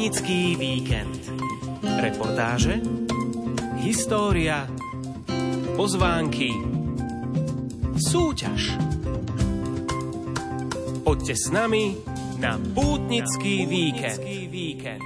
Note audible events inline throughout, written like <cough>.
Pútnický víkend. Reportáže, história, pozvánky, súťaž. Poďte s nami na Pútnický víkend.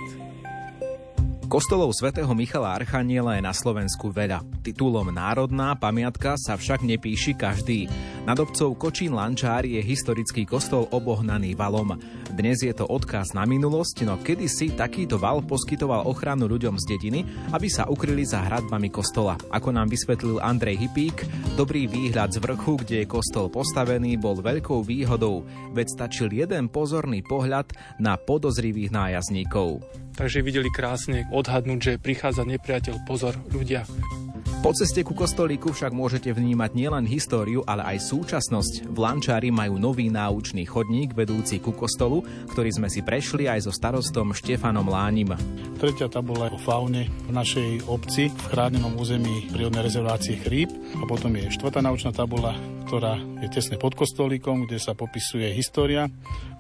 Kostolov svätého Michala Archaniela je na Slovensku veľa. Titulom Národná pamiatka sa však nepíši každý. Nad obcov Kočín Lančár je historický kostol obohnaný valom. Dnes je to odkaz na minulosť, no kedysi takýto val poskytoval ochranu ľuďom z dediny, aby sa ukryli za hradbami kostola. Ako nám vysvetlil Andrej Hypík, dobrý výhľad z vrchu, kde je kostol postavený, bol veľkou výhodou, veď stačil jeden pozorný pohľad na podozrivých nájazdníkov. Takže videli krásne odhadnúť, že prichádza nepriateľ, pozor, ľudia. Po ceste ku kostolíku však môžete vnímať nielen históriu, ale aj súčasnosť. V Lančári majú nový náučný chodník vedúci ku kostolu, ktorý sme si prešli aj so starostom Štefanom Lánim. Tretia tabula o faune v našej obci v chránenom území prírodnej rezervácie Chríp a potom je štvrtá náučná tabula, ktorá je tesne pod kostolíkom, kde sa popisuje história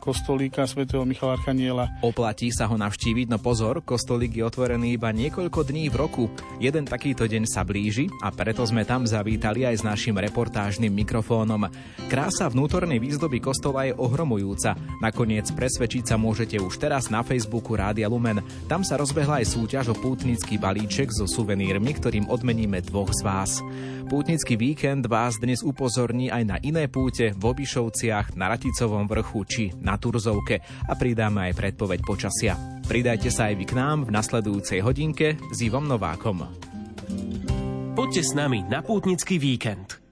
kostolíka svätého Michala Archaniela. Oplatí sa ho navštíviť, no pozor, kostolík je otvorený iba niekoľko dní v roku. Jeden takýto deň sa blíži a preto sme tam zavítali aj s našim reportážnym mikrofónom. Krása vnútornej výzdoby kostola je ohromujúca. Nakoniec presvedčiť sa môžete už teraz na Facebooku Rádia Lumen. Tam sa rozbehla aj súťaž o pútnický balíček so suvenírmi, ktorým odmeníme dvoch z vás. Pútnický víkend vás dnes upozorní aj na iné púte v Obišovciach, na Raticovom vrchu či na Turzovke a pridáme aj predpoveď počasia. Pridajte sa aj vy k nám v nasledujúcej hodinke s Ivom Novákom. Poďte s nami na Pútnický víkend.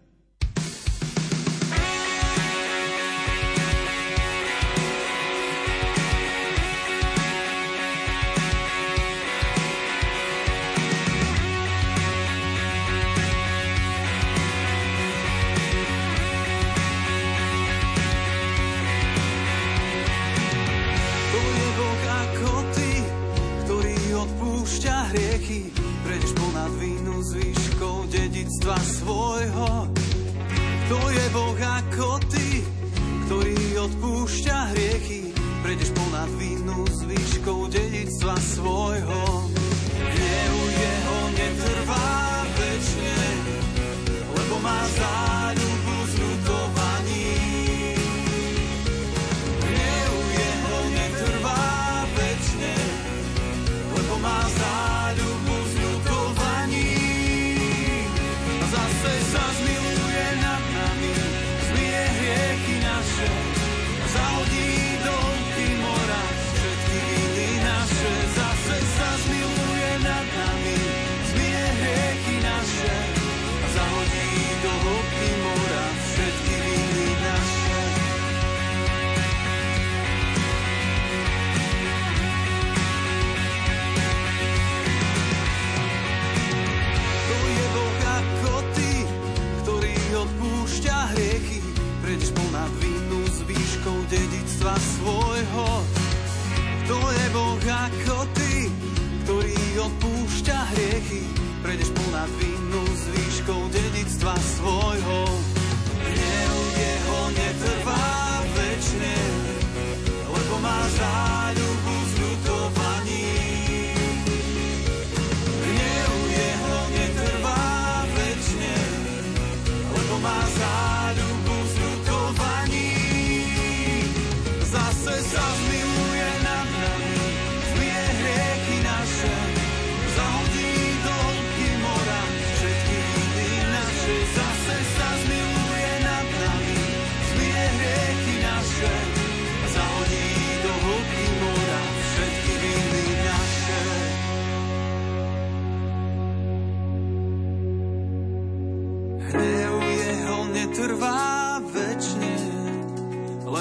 Boh ako ty, ktorý odpúšťa hriechy, prejdeš ponad vinu s výškou dedictva svojho. Hnev jeho netrvá večne, lebo má záujem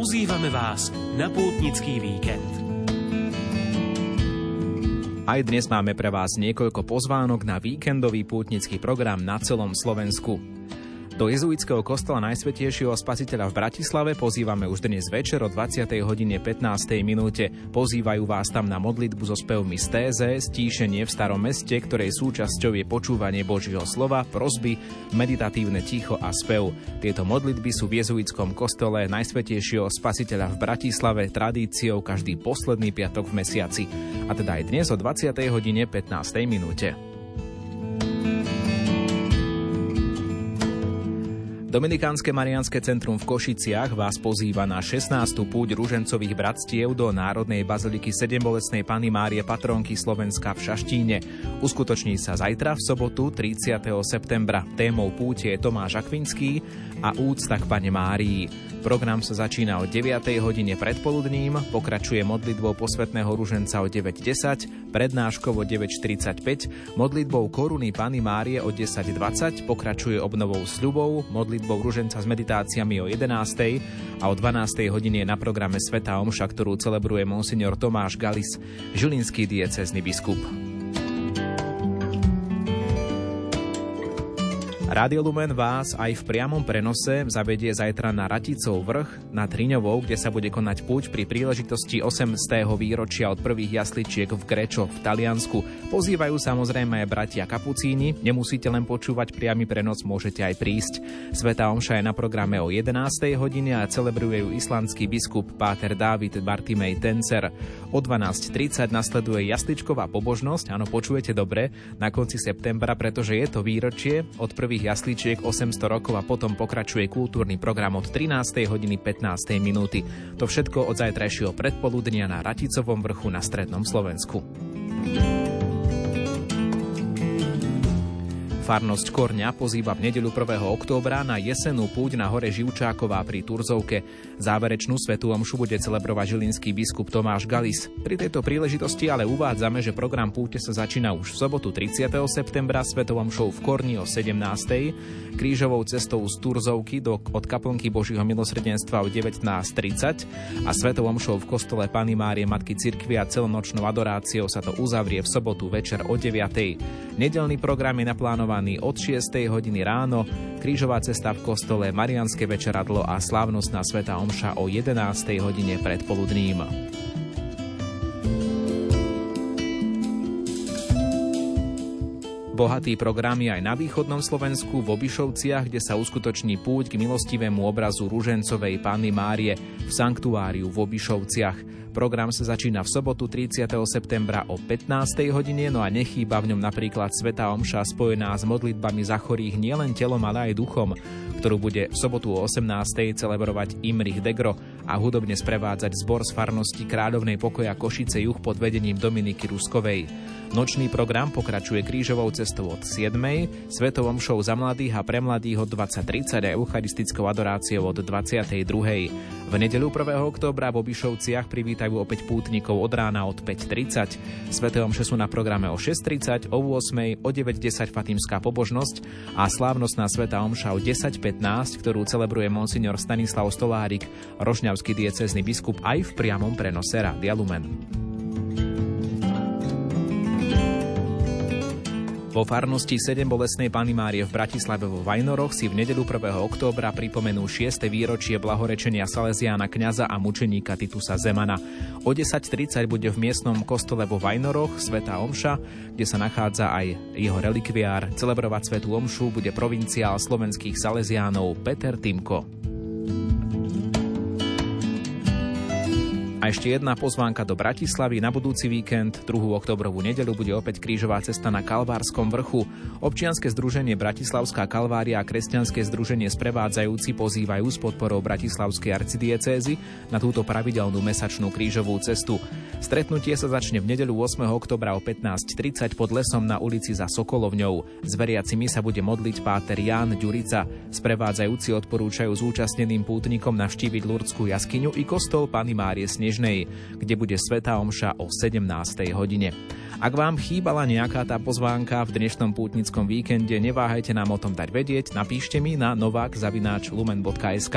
Pozývame vás na pútnický víkend. Aj dnes máme pre vás niekoľko pozvánok na víkendový pútnický program na celom Slovensku. Do jezuitského kostola Najsvetejšieho spasiteľa v Bratislave pozývame už dnes večer o 20. hodine 15. minúte. Pozývajú vás tam na modlitbu so spevmi stéze, stíšenie v starom meste, ktorej súčasťou je počúvanie Božieho slova, prosby, meditatívne ticho a spev. Tieto modlitby sú v jezuitskom kostole Najsvetejšieho spasiteľa v Bratislave tradíciou každý posledný piatok v mesiaci. A teda aj dnes o 20. hodine 15. minúte. Dominikánske Marianské centrum v Košiciach vás pozýva na 16. púť ružencových bratstiev do Národnej baziliky Sedembolesnej Pany Márie Patronky Slovenska v Šaštíne. Uskutoční sa zajtra v sobotu 30. septembra. Témou púte je Tomáš Akvinský a úcta k Pane Márii. Program sa začína o 9. hodine predpoludním, pokračuje modlitbou posvetného ruženca o 9.10, prednáškou o 9.45, modlitbou koruny Pany Márie o 10.20, pokračuje obnovou sľubov, modlitbou ruženca s meditáciami o 11. a o 12. hodine je na programe Sveta Omša, ktorú celebruje monsignor Tomáš Galis, žilinský diecezny biskup. Rádio Lumen vás aj v priamom prenose zavedie zajtra na Raticov vrch na Triňovou, kde sa bude konať púť pri príležitosti 8. výročia od prvých jasličiek v Grečo v Taliansku. Pozývajú samozrejme aj bratia Kapucíni, nemusíte len počúvať priamy prenos, môžete aj prísť. Sveta Omša je na programe o 11. hodine a celebruje ju islandský biskup Páter Dávid Bartimej Tencer. O 12.30 nasleduje jasličková pobožnosť, áno, počujete dobre, na konci septembra, pretože je to výročie od prvých Zlatých jasličiek 800 rokov a potom pokračuje kultúrny program od 13. hodiny 15. minúty. To všetko od zajtrajšieho predpoludnia na Raticovom vrchu na strednom Slovensku. Farnosť Korňa pozýva v nedeľu 1. októbra na jesenú púť na hore Živčáková pri Turzovke. Záverečnú svetú omšu bude celebrovať žilinský biskup Tomáš Galis. Pri tejto príležitosti ale uvádzame, že program púte sa začína už v sobotu 30. septembra svetou omšou v Korni o 17. krížovou cestou z Turzovky do, od kaplnky Božího milosrdenstva o 19.30 a svetou omšou v kostole Pany Márie Matky Cirkvi a celonočnou adoráciou sa to uzavrie v sobotu večer o 9. Nedelný program je naplánovaný plánovaný od 6. hodiny ráno, krížová cesta v kostole Marianské večeradlo a slávnostná sveta Omša o 11. hodine predpoludným. Bohatý program je aj na východnom Slovensku v Obišovciach, kde sa uskutoční púť k milostivému obrazu Ružencovej Panny Márie v sanktuáriu v Obišovciach. Program sa začína v sobotu 30. septembra o 15. hodine, no a nechýba v ňom napríklad Sveta Omša spojená s modlitbami za chorých nielen telom, ale aj duchom, ktorú bude v sobotu o 18. celebrovať Imrich Degro a hudobne sprevádzať zbor z farnosti Kráľovnej pokoja Košice Juh pod vedením Dominiky Ruskovej. Nočný program pokračuje krížovou cestou od 7. Svetovom show za mladých a pre mladých od 20.30 a eucharistickou adoráciou od 22. V nedeľu 1. októbra v Obišovciach privítajú opäť pútnikov od rána od 5.30. Sveté omše sú na programe o 6.30, o 8.00, o 9.10 Fatimská pobožnosť a slávnostná Sveta omša o 10.15, ktorú celebruje monsignor Stanislav Stolárik, rožňavský diecezny biskup aj v priamom prenose Rádia Lumen. Vo farnosti 7 bolesnej Pany Márie v Bratislave vo Vajnoroch si v nedeľu 1. októbra pripomenú 6. výročie blahorečenia Salesiána kňaza a mučeníka Titusa Zemana. O 10.30 bude v miestnom kostole vo Vajnoroch Sveta Omša, kde sa nachádza aj jeho relikviár. Celebrovať Svetú Omšu bude provinciál slovenských Salesiánov Peter Timko. A ešte jedna pozvánka do Bratislavy na budúci víkend, 2. oktobrovú nedeľu bude opäť krížová cesta na Kalvárskom vrchu. Občianske združenie Bratislavská Kalvária a kresťanské združenie Sprevádzajúci pozývajú s podporou Bratislavskej arcidiecézy na túto pravidelnú mesačnú krížovú cestu. Stretnutie sa začne v nedeľu 8. oktobra o 15.30 pod lesom na ulici za Sokolovňou. S veriacimi sa bude modliť páter Ján Ďurica. Sprevádzajúci odporúčajú zúčastneným pútnikom navštíviť Lurdskú jaskyňu i kostol Pany Márie Snež Snežnej, kde bude Svetá Omša o 17. hodine. Ak vám chýbala nejaká tá pozvánka v dnešnom pútnickom víkende, neváhajte nám o tom dať vedieť, napíšte mi na novak.lumen.sk.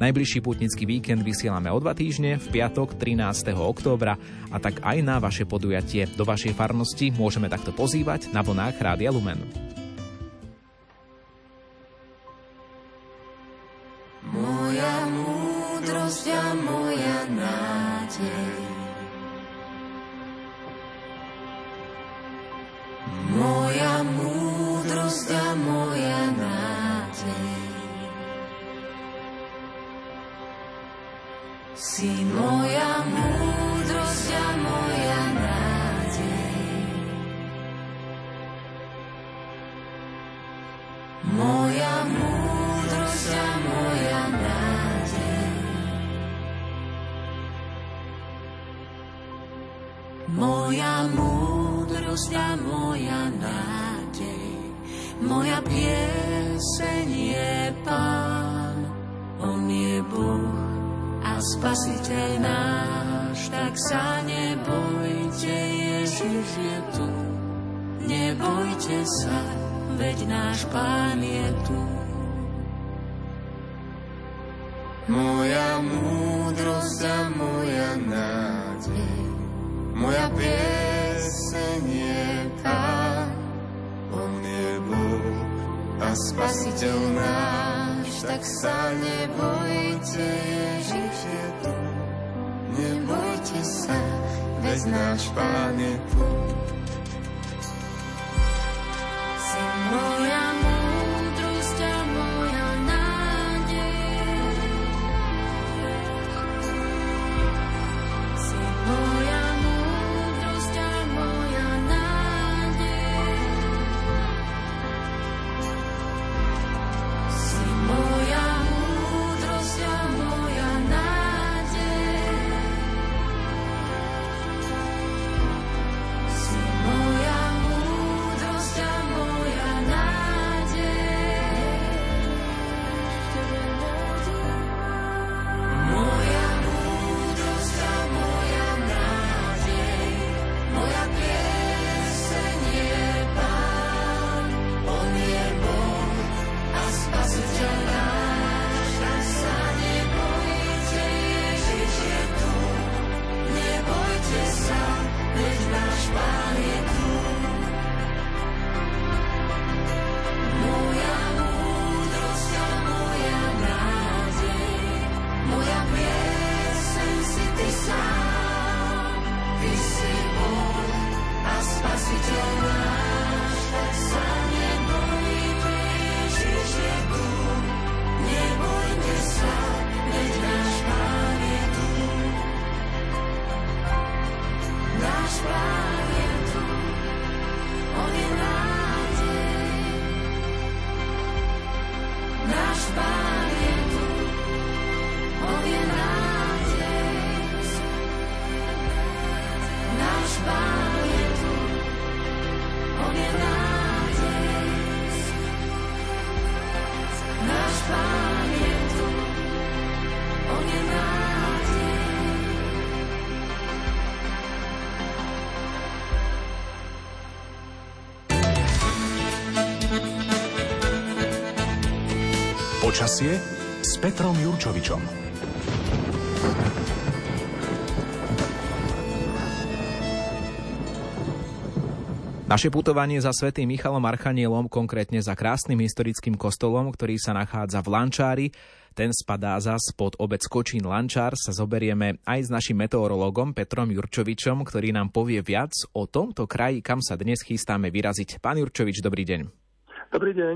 Najbližší pútnický víkend vysielame o dva týždne, v piatok 13. októbra a tak aj na vaše podujatie do vašej farnosti môžeme takto pozývať na vlnách Rádia Lumen. Počasie s Petrom Jurčovičom. Naše putovanie za svätým Michalom Archanielom, konkrétne za krásnym historickým kostolom, ktorý sa nachádza v Lančári, ten spadá zas pod obec Kočín Lančár, sa zoberieme aj s našim meteorologom Petrom Jurčovičom, ktorý nám povie viac o tomto kraji, kam sa dnes chystáme vyraziť. Pán Jurčovič, dobrý deň. Dobrý deň.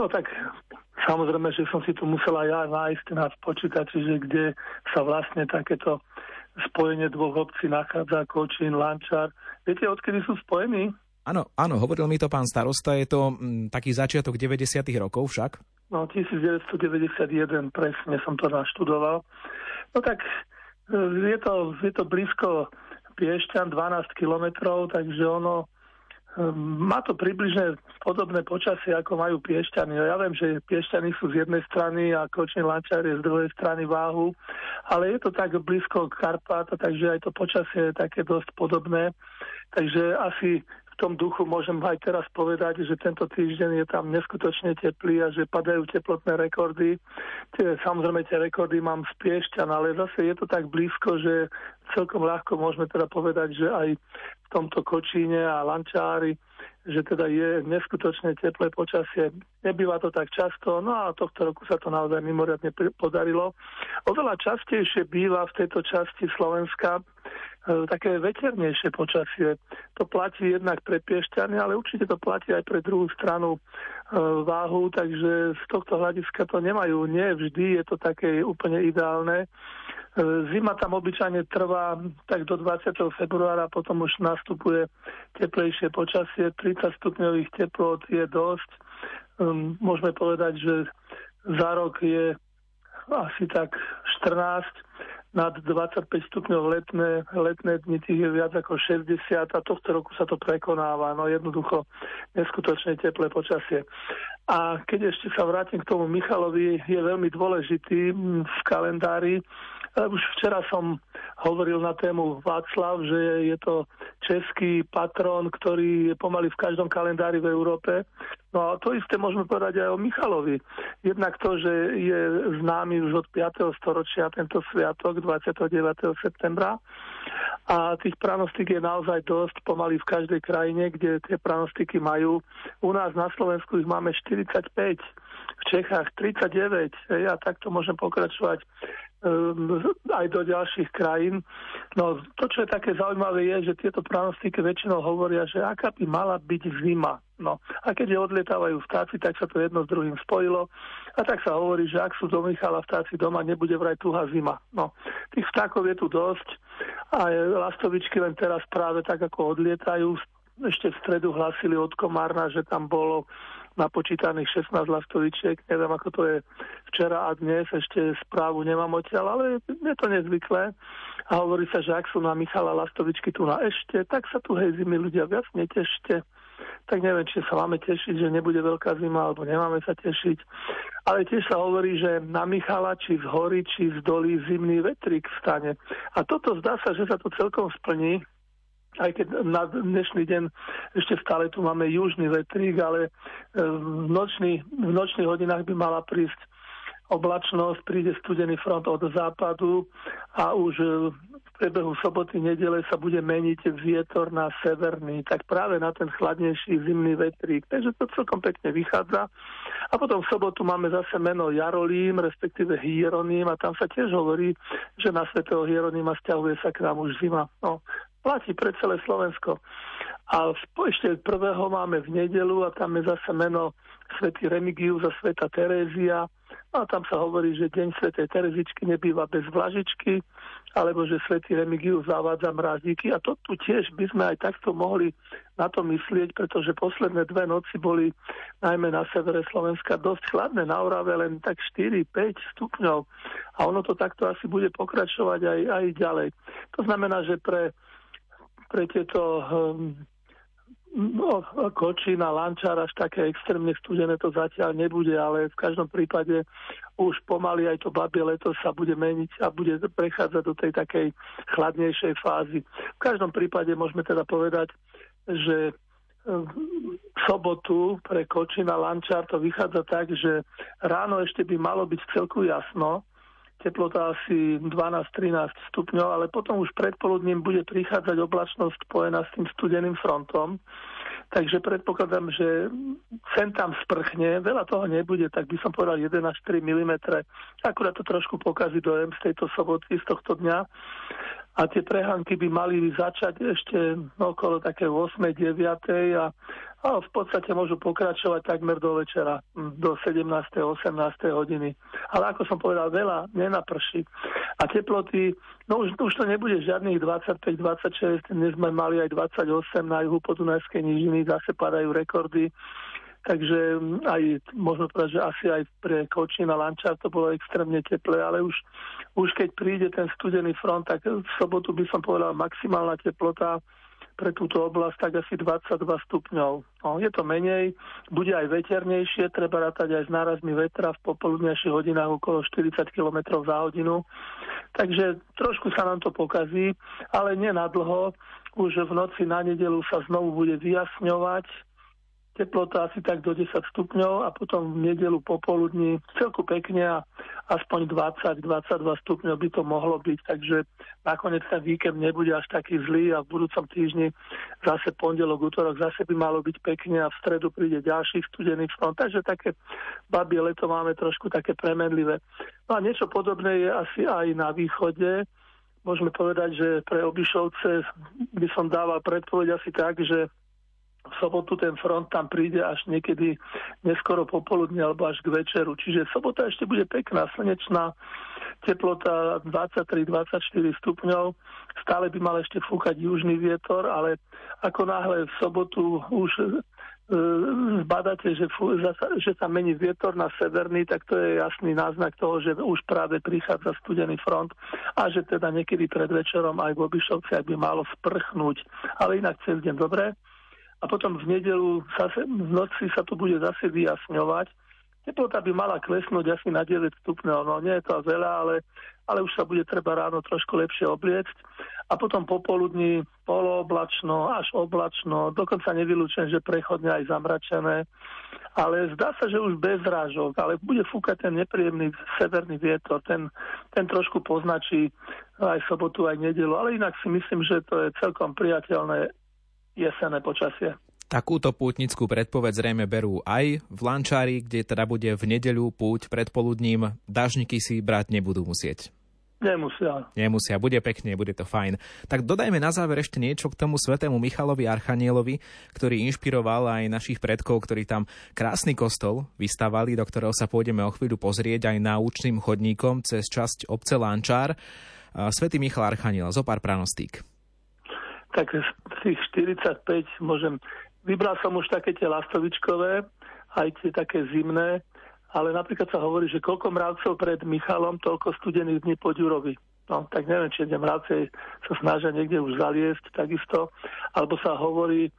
No tak Samozrejme, že som si tu musela ja nájsť na počítači, že kde sa vlastne takéto spojenie dvoch obcí nachádza, Kočín, Lančar. Viete, odkedy sú spojení? Áno, áno, hovoril mi to pán starosta, je to m, mm, taký začiatok 90. rokov však? No, 1991, presne som to naštudoval. No tak e, je to, je to blízko Piešťan, 12 kilometrov, takže ono má to približne podobné počasie, ako majú Piešťany. No ja viem, že Piešťany sú z jednej strany a Kočný Lančár je z druhej strany váhu, ale je to tak blízko Karpáta, takže aj to počasie je také dosť podobné. Takže asi v tom duchu môžem aj teraz povedať, že tento týždeň je tam neskutočne teplý a že padajú teplotné rekordy. Samozrejme tie rekordy mám z Piešťan, ale zase je to tak blízko, že celkom ľahko môžeme teda povedať, že aj v tomto Kočíne a Lančári že teda je neskutočne teplé počasie. Nebýva to tak často, no a tohto roku sa to naozaj mimoriadne podarilo. Oveľa častejšie býva v tejto časti Slovenska také veternejšie počasie. To platí jednak pre Piešťany, ale určite to platí aj pre druhú stranu e, váhu, takže z tohto hľadiska to nemajú. Nie vždy je to také úplne ideálne. E, zima tam obyčajne trvá tak do 20. februára, potom už nastupuje teplejšie počasie. 30 stupňových teplot je dosť. Môžeme povedať, že za rok je asi tak 14 nad 25 stupňov letné, letné dni tých je viac ako 60 a tohto roku sa to prekonáva. No jednoducho neskutočne teplé počasie. A keď ešte sa vrátim k tomu Michalovi, je veľmi dôležitý v kalendári. Už včera som hovoril na tému Václav, že je to český patron, ktorý je pomaly v každom kalendári v Európe. No a to isté môžeme povedať aj o Michalovi. Jednak to, že je známy už od 5. storočia tento sviatok 29. septembra a tých pranostík je naozaj dosť pomaly v každej krajine, kde tie pranostiky majú. U nás na Slovensku ich máme 45 v Čechách 39 a takto môžem pokračovať Ehm, aj do ďalších krajín. No to, čo je také zaujímavé, je, že tieto pranostiky väčšinou hovoria, že aká by mala byť zima. No a keďže odlietávajú vtáci, tak sa to jedno s druhým spojilo a tak sa hovorí, že ak sú do Michala vtáci doma, nebude vraj tuhá zima. No, tých vtákov je tu dosť a lastovičky len teraz práve tak, ako odlietajú. Ešte v stredu hlasili od Komárna, že tam bolo napočítaných 16 lastovičiek. Neviem, ako to je včera a dnes. Ešte správu nemám odtiaľ, ale je to nezvyklé. A hovorí sa, že ak sú na Michala lastovičky tu na ešte, tak sa tu hej zimy ľudia viac netešte. Tak neviem, či sa máme tešiť, že nebude veľká zima, alebo nemáme sa tešiť. Ale tiež sa hovorí, že na Michala, či z hory, či z dolí zimný vetrik vstane. A toto zdá sa, že sa to celkom splní, aj keď na dnešný deň ešte stále tu máme južný vetrík, ale e, v, nočný, v nočných hodinách by mala prísť oblačnosť, príde studený front od západu a už e, v priebehu soboty, nedele sa bude meniť vietor na severný, tak práve na ten chladnejší zimný vetrík. Takže to celkom pekne vychádza. A potom v sobotu máme zase meno Jarolím, respektíve Hieroným a tam sa tiež hovorí, že na svetého Hieronýma stiahuje sa k nám už zima. No, platí pre celé Slovensko. A ešte prvého máme v nedelu a tam je zase meno svätý Remigius a sveta Terézia. A tam sa hovorí, že deň svätej Terezičky nebýva bez vlažičky, alebo že svätý Remigius zavádza mrazíky. A to tu tiež by sme aj takto mohli na to myslieť, pretože posledné dve noci boli najmä na severe Slovenska dosť chladné, na Orave len tak 4-5 stupňov. A ono to takto asi bude pokračovať aj, aj ďalej. To znamená, že pre pre tieto um, no, kočín a lančár až také extrémne studené to zatiaľ nebude, ale v každom prípade už pomaly aj to babie leto sa bude meniť a bude prechádzať do tej takej chladnejšej fázy. V každom prípade môžeme teda povedať, že v sobotu pre Kočina Lančár to vychádza tak, že ráno ešte by malo byť celku jasno, teplota asi 12-13 stupňov, ale potom už predpoludním bude prichádzať oblačnosť spojená s tým studeným frontom. Takže predpokladám, že sem tam sprchne, veľa toho nebude, tak by som povedal 1 až 3 mm. Akurát to trošku pokazí dojem z tejto soboty, z tohto dňa a tie prehánky by mali začať ešte okolo také 8. 9. a, a v podstate môžu pokračovať takmer do večera, do 17. 18. hodiny. Ale ako som povedal, veľa nenaprší. A teploty, no už, už to nebude žiadnych 25-26, dnes sme mali aj 28 na juhu podunajskej nížiny, zase padajú rekordy. Takže aj, možno povedať, že asi aj pre Kočín a Lančár to bolo extrémne teplé, ale už, už keď príde ten studený front, tak v sobotu by som povedal maximálna teplota pre túto oblasť tak asi 22 stupňov. No, je to menej, bude aj veternejšie, treba rátať aj s nárazmi vetra v popoludnejších hodinách okolo 40 km za hodinu. Takže trošku sa nám to pokazí, ale nie na dlho. Už v noci na nedelu sa znovu bude vyjasňovať, teplota asi tak do 10 stupňov a potom v nedelu popoludní celku pekne a aspoň 20-22 stupňov by to mohlo byť, takže nakoniec ten víkend nebude až taký zlý a v budúcom týždni zase pondelok, útorok zase by malo byť pekne a v stredu príde ďalší studený front, takže také babie leto máme trošku také premenlivé. No a niečo podobné je asi aj na východe, môžeme povedať, že pre Obišovce by som dával predpoveď asi tak, že v sobotu ten front tam príde až niekedy neskoro popoludne alebo až k večeru. Čiže sobota ešte bude pekná, slnečná, teplota 23-24 stupňov. Stále by mal ešte fúkať južný vietor, ale ako náhle v sobotu už e, zbadáte, že, že sa mení vietor na severný, tak to je jasný náznak toho, že už práve prichádza studený front a že teda niekedy pred večerom aj v Obišovciach by malo sprchnúť. Ale inak cez deň dobre a potom v nedelu zase, v noci sa to bude zase vyjasňovať. Teplota by mala klesnúť asi na 9 stupňov, no nie je to veľa, ale, ale už sa bude treba ráno trošku lepšie obliecť. A potom popoludní polooblačno, až oblačno, dokonca nevylúčen, že prechodne aj zamračené. Ale zdá sa, že už bez rážok, ale bude fúkať ten nepríjemný severný vietor, ten, ten trošku poznačí aj sobotu, aj nedelu. Ale inak si myslím, že to je celkom priateľné jesenné počasie. Takúto pútnickú predpoveď zrejme berú aj v Lančári, kde teda bude v nedeľu púť predpoludním. Dažniky si brať nebudú musieť. Nemusia. Nemusia, bude pekne, bude to fajn. Tak dodajme na záver ešte niečo k tomu svetému Michalovi Archanielovi, ktorý inšpiroval aj našich predkov, ktorí tam krásny kostol vystavali, do ktorého sa pôjdeme o chvíľu pozrieť aj náučným chodníkom cez časť obce Lančár. Svetý Michal Archaniel, zo pár pranostík tak z tých 45 môžem... Vybral som už také tie lastovičkové, aj tie také zimné, ale napríklad sa hovorí, že koľko mravcov pred Michalom, toľko studených dní po Ďurovi. No, tak neviem, či tie mravce sa snažia niekde už zaliesť takisto, alebo sa hovorí,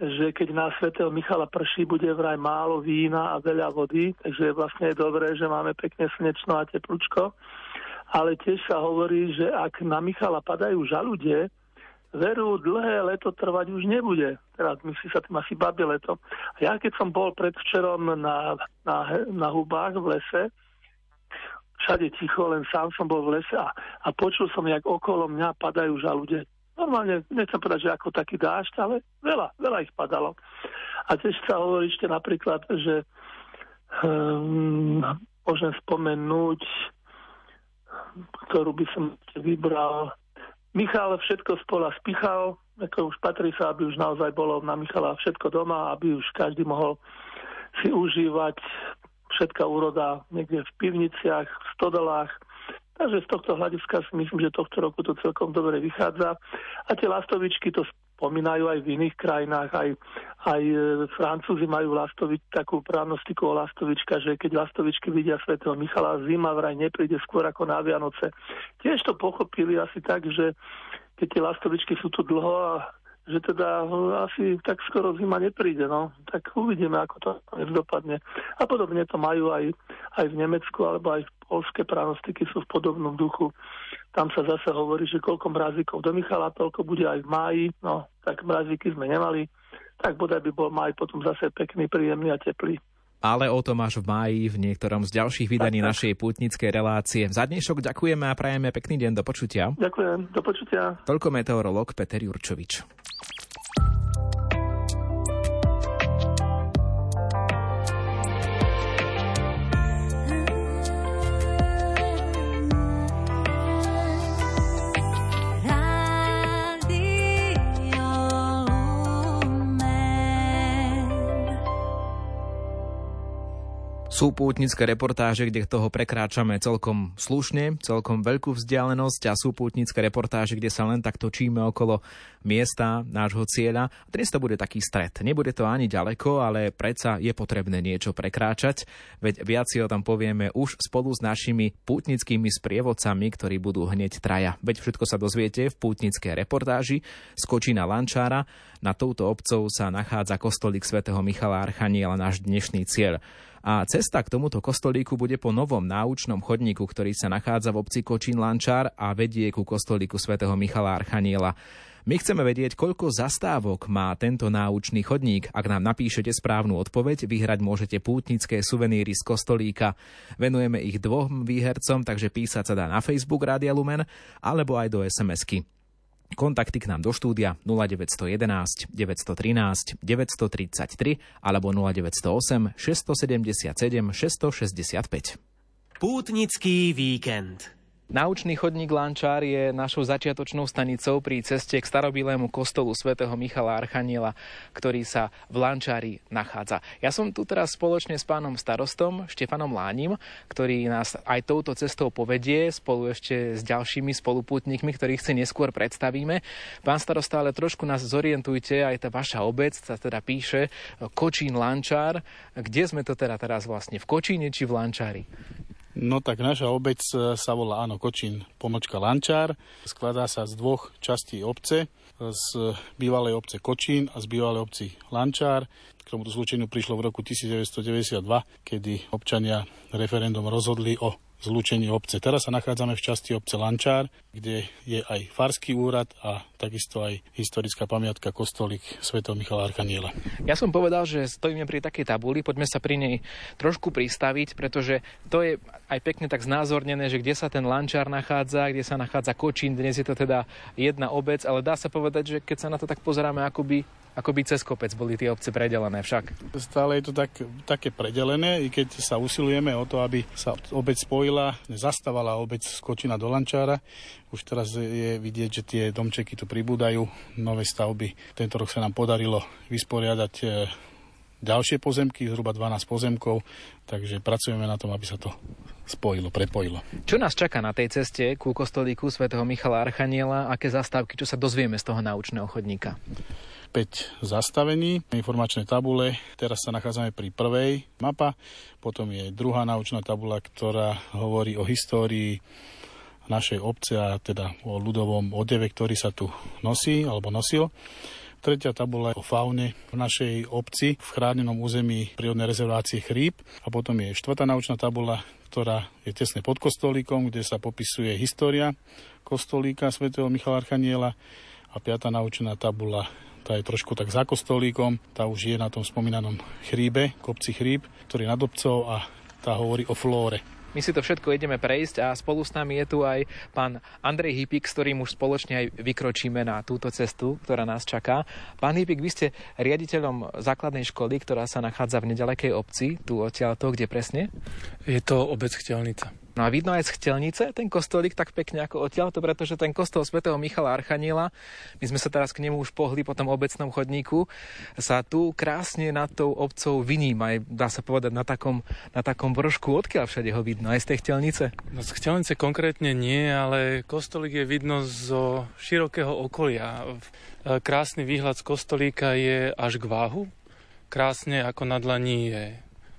že keď na svetého Michala prší, bude vraj málo vína a veľa vody, takže vlastne je dobré, že máme pekne slnečno a teplúčko. Ale tiež sa hovorí, že ak na Michala padajú žaludie, veru dlhé leto trvať už nebude. Teraz myslí sa tým asi babie leto. A ja keď som bol predvčerom na, na, na hubách v lese, všade ticho, len sám som bol v lese a, a počul som, jak okolo mňa padajú žalude. Normálne, nechcem povedať, že ako taký dážď, ale veľa, veľa ich padalo. A tiež sa hovorí ešte napríklad, že um, môžem spomenúť, ktorú by som vybral, Michal všetko spola spichal, ako už patrí sa, aby už naozaj bolo na Michala všetko doma, aby už každý mohol si užívať všetká úroda niekde v pivniciach, v stodolách. Takže z tohto hľadiska si myslím, že tohto roku to celkom dobre vychádza. A tie lastovičky to spomínajú aj v iných krajinách, aj, aj e, Francúzi majú lastovič, takú pranostiku o lastovička, že keď lastovičky vidia svetého Michala, zima vraj nepríde skôr ako na Vianoce. Tiež to pochopili asi tak, že keď tie lastovičky sú tu dlho a že teda asi tak skoro zima nepríde, no. Tak uvidíme, ako to dopadne. A podobne to majú aj, aj v Nemecku, alebo aj polské pranostiky sú v podobnom duchu. Tam sa zase hovorí, že koľko mrazíkov do Michala, toľko bude aj v máji, no, tak mrazíky sme nemali. Tak bodaj by bol maj potom zase pekný, príjemný a teplý ale o tom až v máji v niektorom z ďalších vydaní našej putnickej relácie. Za dnešok ďakujeme a prajeme pekný deň do počutia. Ďakujem, do počutia. Toľko meteorolog Peter Jurčovič. Sú pútnické reportáže, kde toho prekráčame celkom slušne, celkom veľkú vzdialenosť a sú pútnické reportáže, kde sa len tak točíme okolo miesta nášho cieľa. Dnes to bude taký stred. Nebude to ani ďaleko, ale predsa je potrebné niečo prekráčať, veď viac si o tom povieme už spolu s našimi pútnickými sprievodcami, ktorí budú hneď traja. Veď všetko sa dozviete v pútnickej reportáži Skočina Lančára. Na touto obcov sa nachádza kostolík svätého Michala Archaniela, náš dnešný cieľ. A cesta k tomuto kostolíku bude po novom náučnom chodníku, ktorý sa nachádza v obci Kočín Lančár a vedie ku kostolíku svätého Michala Archaniela. My chceme vedieť, koľko zastávok má tento náučný chodník. Ak nám napíšete správnu odpoveď, vyhrať môžete pútnické suveníry z kostolíka. Venujeme ich dvom výhercom, takže písať sa dá na Facebook Rádia Lumen alebo aj do SMS-ky. Kontakty k nám do štúdia 0911 913 933 alebo 0908 677 665. Pútnický víkend. Naučný chodník Lančár je našou začiatočnou stanicou pri ceste k starobilému kostolu svätého Michala Archaniela, ktorý sa v Lančári nachádza. Ja som tu teraz spoločne s pánom starostom Štefanom Lánim, ktorý nás aj touto cestou povedie, spolu ešte s ďalšími spolupútnikmi, ktorých si neskôr predstavíme. Pán starosta, ale trošku nás zorientujte, aj tá vaša obec sa teda píše Kočín Lančár. Kde sme to teda teraz vlastne? V Kočíne či v Lančári? No tak naša obec e, sa volá áno Kočín pomočka Lančár. Skladá sa z dvoch častí obce, z bývalej obce Kočín a z bývalej obci Lančár. K tomuto zlučeniu prišlo v roku 1992, kedy občania referendum rozhodli o zlúčení obce. Teraz sa nachádzame v časti obce Lančár, kde je aj farský úrad a takisto aj historická pamiatka kostolík Sv. Michala Archaniela. Ja som povedal, že stojíme pri takej tabuli, poďme sa pri nej trošku pristaviť, pretože to je aj pekne tak znázornené, že kde sa ten Lančár nachádza, kde sa nachádza Kočín, dnes je to teda jedna obec, ale dá sa povedať, že keď sa na to tak pozeráme akoby ako by cez kopec boli tie obce predelené však. Stále je to tak, také predelené, i keď sa usilujeme o to, aby sa obec spojila, zastávala obec skočina do Lančára. Už teraz je vidieť, že tie domčeky tu pribúdajú, nové stavby. Tento rok sa nám podarilo vysporiadať e, ďalšie pozemky, zhruba 12 pozemkov, takže pracujeme na tom, aby sa to spojilo, prepojilo. Čo nás čaká na tej ceste ku kostolíku svätého Michala Archaniela? Aké zastávky, čo sa dozvieme z toho naučného chodníka? 5 zastavení, informačné tabule. Teraz sa nachádzame pri prvej mapa, potom je druhá naučná tabula, ktorá hovorí o histórii našej obce a teda o ľudovom odeve, ktorý sa tu nosí alebo nosil. Tretia tabula je o faune v našej obci v chránenom území prírodnej rezervácie Chríp a potom je štvrtá naučná tabula, ktorá je tesne pod kostolíkom, kde sa popisuje história kostolíka svätého Michala Archaniela a piatá naučná tabula tá je trošku tak za kostolíkom, tá už je na tom spomínanom chríbe, kopci chríb, ktorý je nad obcov a tá hovorí o flóre. My si to všetko ideme prejsť a spolu s nami je tu aj pán Andrej Hypik, s ktorým už spoločne aj vykročíme na túto cestu, ktorá nás čaká. Pán Hypik, vy ste riaditeľom základnej školy, ktorá sa nachádza v nedalekej obci, tu odtiaľto, kde presne? Je to obec Chtelnica. No a vidno aj z Chtelnice ten kostolík tak pekne ako odtiaľto, pretože ten kostol svätého Michala Archaniela, my sme sa teraz k nemu už pohli po tom obecnom chodníku, sa tu krásne nad tou obcou vyníma, aj dá sa povedať na takom, na takom vršku, odkiaľ všade ho vidno, aj z tej Chtelnice? No z Chtelnice konkrétne nie, ale kostolík je vidno zo širokého okolia. Krásny výhľad z kostolíka je až k váhu. Krásne ako na dlaní je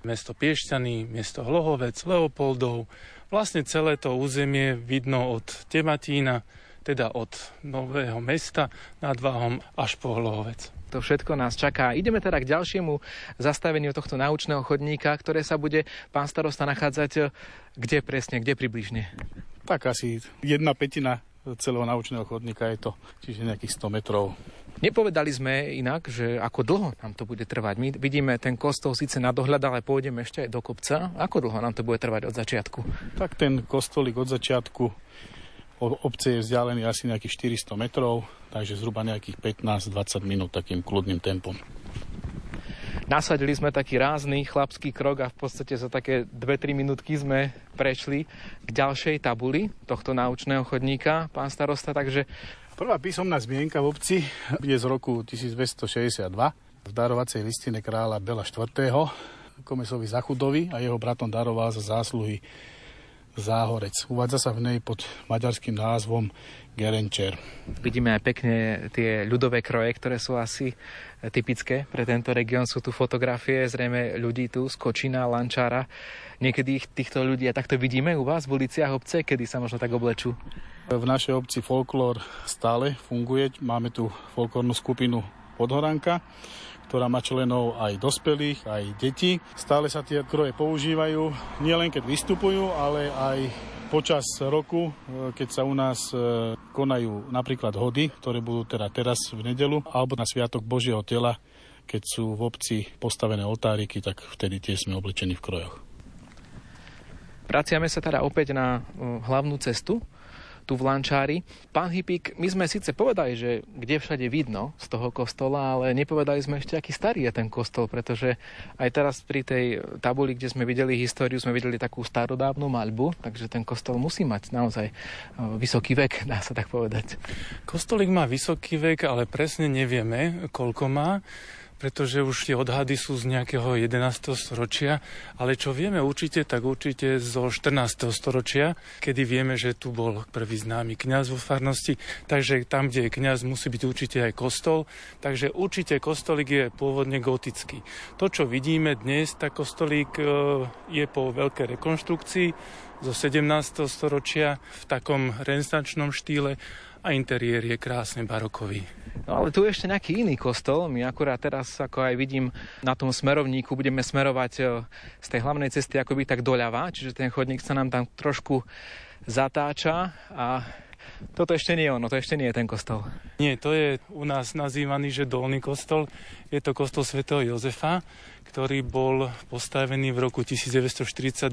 mesto Piešťany, mesto Hlohovec, Leopoldov, Vlastne celé to územie vidno od Tematína, teda od Nového mesta nad Váhom až po Hlohovec. To všetko nás čaká. Ideme teda k ďalšiemu zastaveniu tohto naučného chodníka, ktoré sa bude pán starosta nachádzať eh, kde presne, kde približne? Tak asi jedna petina celého naučného chodníka je to, čiže nejakých 100 metrov Nepovedali sme inak, že ako dlho nám to bude trvať. My vidíme ten kostol síce na dohľad, ale pôjdeme ešte aj do kopca. Ako dlho nám to bude trvať od začiatku? Tak ten kostolík od začiatku obce je vzdialený asi nejakých 400 metrov, takže zhruba nejakých 15-20 minút takým kľudným tempom. Nasadili sme taký rázny chlapský krok a v podstate za také 2-3 minútky sme prešli k ďalšej tabuli tohto naučného chodníka, pán starosta, takže Prvá písomná zmienka v obci je z roku 1262 v darovacej listine kráľa Bela IV. Komesovi Zachudovi a jeho bratom daroval za zásluhy Záhorec. Uvádza sa v nej pod maďarským názvom Gerenčer. Vidíme aj pekne tie ľudové kroje, ktoré sú asi typické pre tento región. Sú tu fotografie zrejme ľudí tu z Kočina, Lančára. Niekedy ich, týchto ľudí a takto vidíme u vás v uliciach obce, kedy sa možno tak oblečú? V našej obci folklór stále funguje. Máme tu folklórnu skupinu Podhoranka, ktorá má členov aj dospelých, aj detí. Stále sa tie kroje používajú, nielen keď vystupujú, ale aj počas roku, e, keď sa u nás e, konajú napríklad hody, ktoré budú teda teraz v nedelu, alebo na Sviatok Božieho tela, keď sú v obci postavené oltáriky, tak vtedy tie sme oblečení v krojoch. Vraciame sa teda opäť na e, hlavnú cestu tu v Lančári. Pán Hypík, my sme síce povedali, že kde všade vidno z toho kostola, ale nepovedali sme ešte, aký starý je ten kostol, pretože aj teraz pri tej tabuli, kde sme videli históriu, sme videli takú starodávnu maľbu, takže ten kostol musí mať naozaj e, vysoký vek, dá sa tak povedať. Kostolík má vysoký vek, ale presne nevieme, koľko má pretože už tie odhady sú z nejakého 11. storočia, ale čo vieme určite, tak určite zo 14. storočia, kedy vieme, že tu bol prvý známy kňaz vo farnosti, takže tam, kde je kňaz, musí byť určite aj kostol, takže určite kostolík je pôvodne gotický. To, čo vidíme dnes, tak kostolík e, je po veľkej rekonštrukcii zo 17. storočia v takom renesančnom štýle a interiér je krásne barokový. No ale tu je ešte nejaký iný kostol. My akurát teraz, ako aj vidím na tom smerovníku, budeme smerovať e, z tej hlavnej cesty akoby tak doľava, čiže ten chodník sa nám tam trošku zatáča a toto ešte nie je ono, to ešte nie je ten kostol. Nie, to je u nás nazývaný, že dolný kostol. Je to kostol svätého Jozefa, ktorý bol postavený v roku 1942,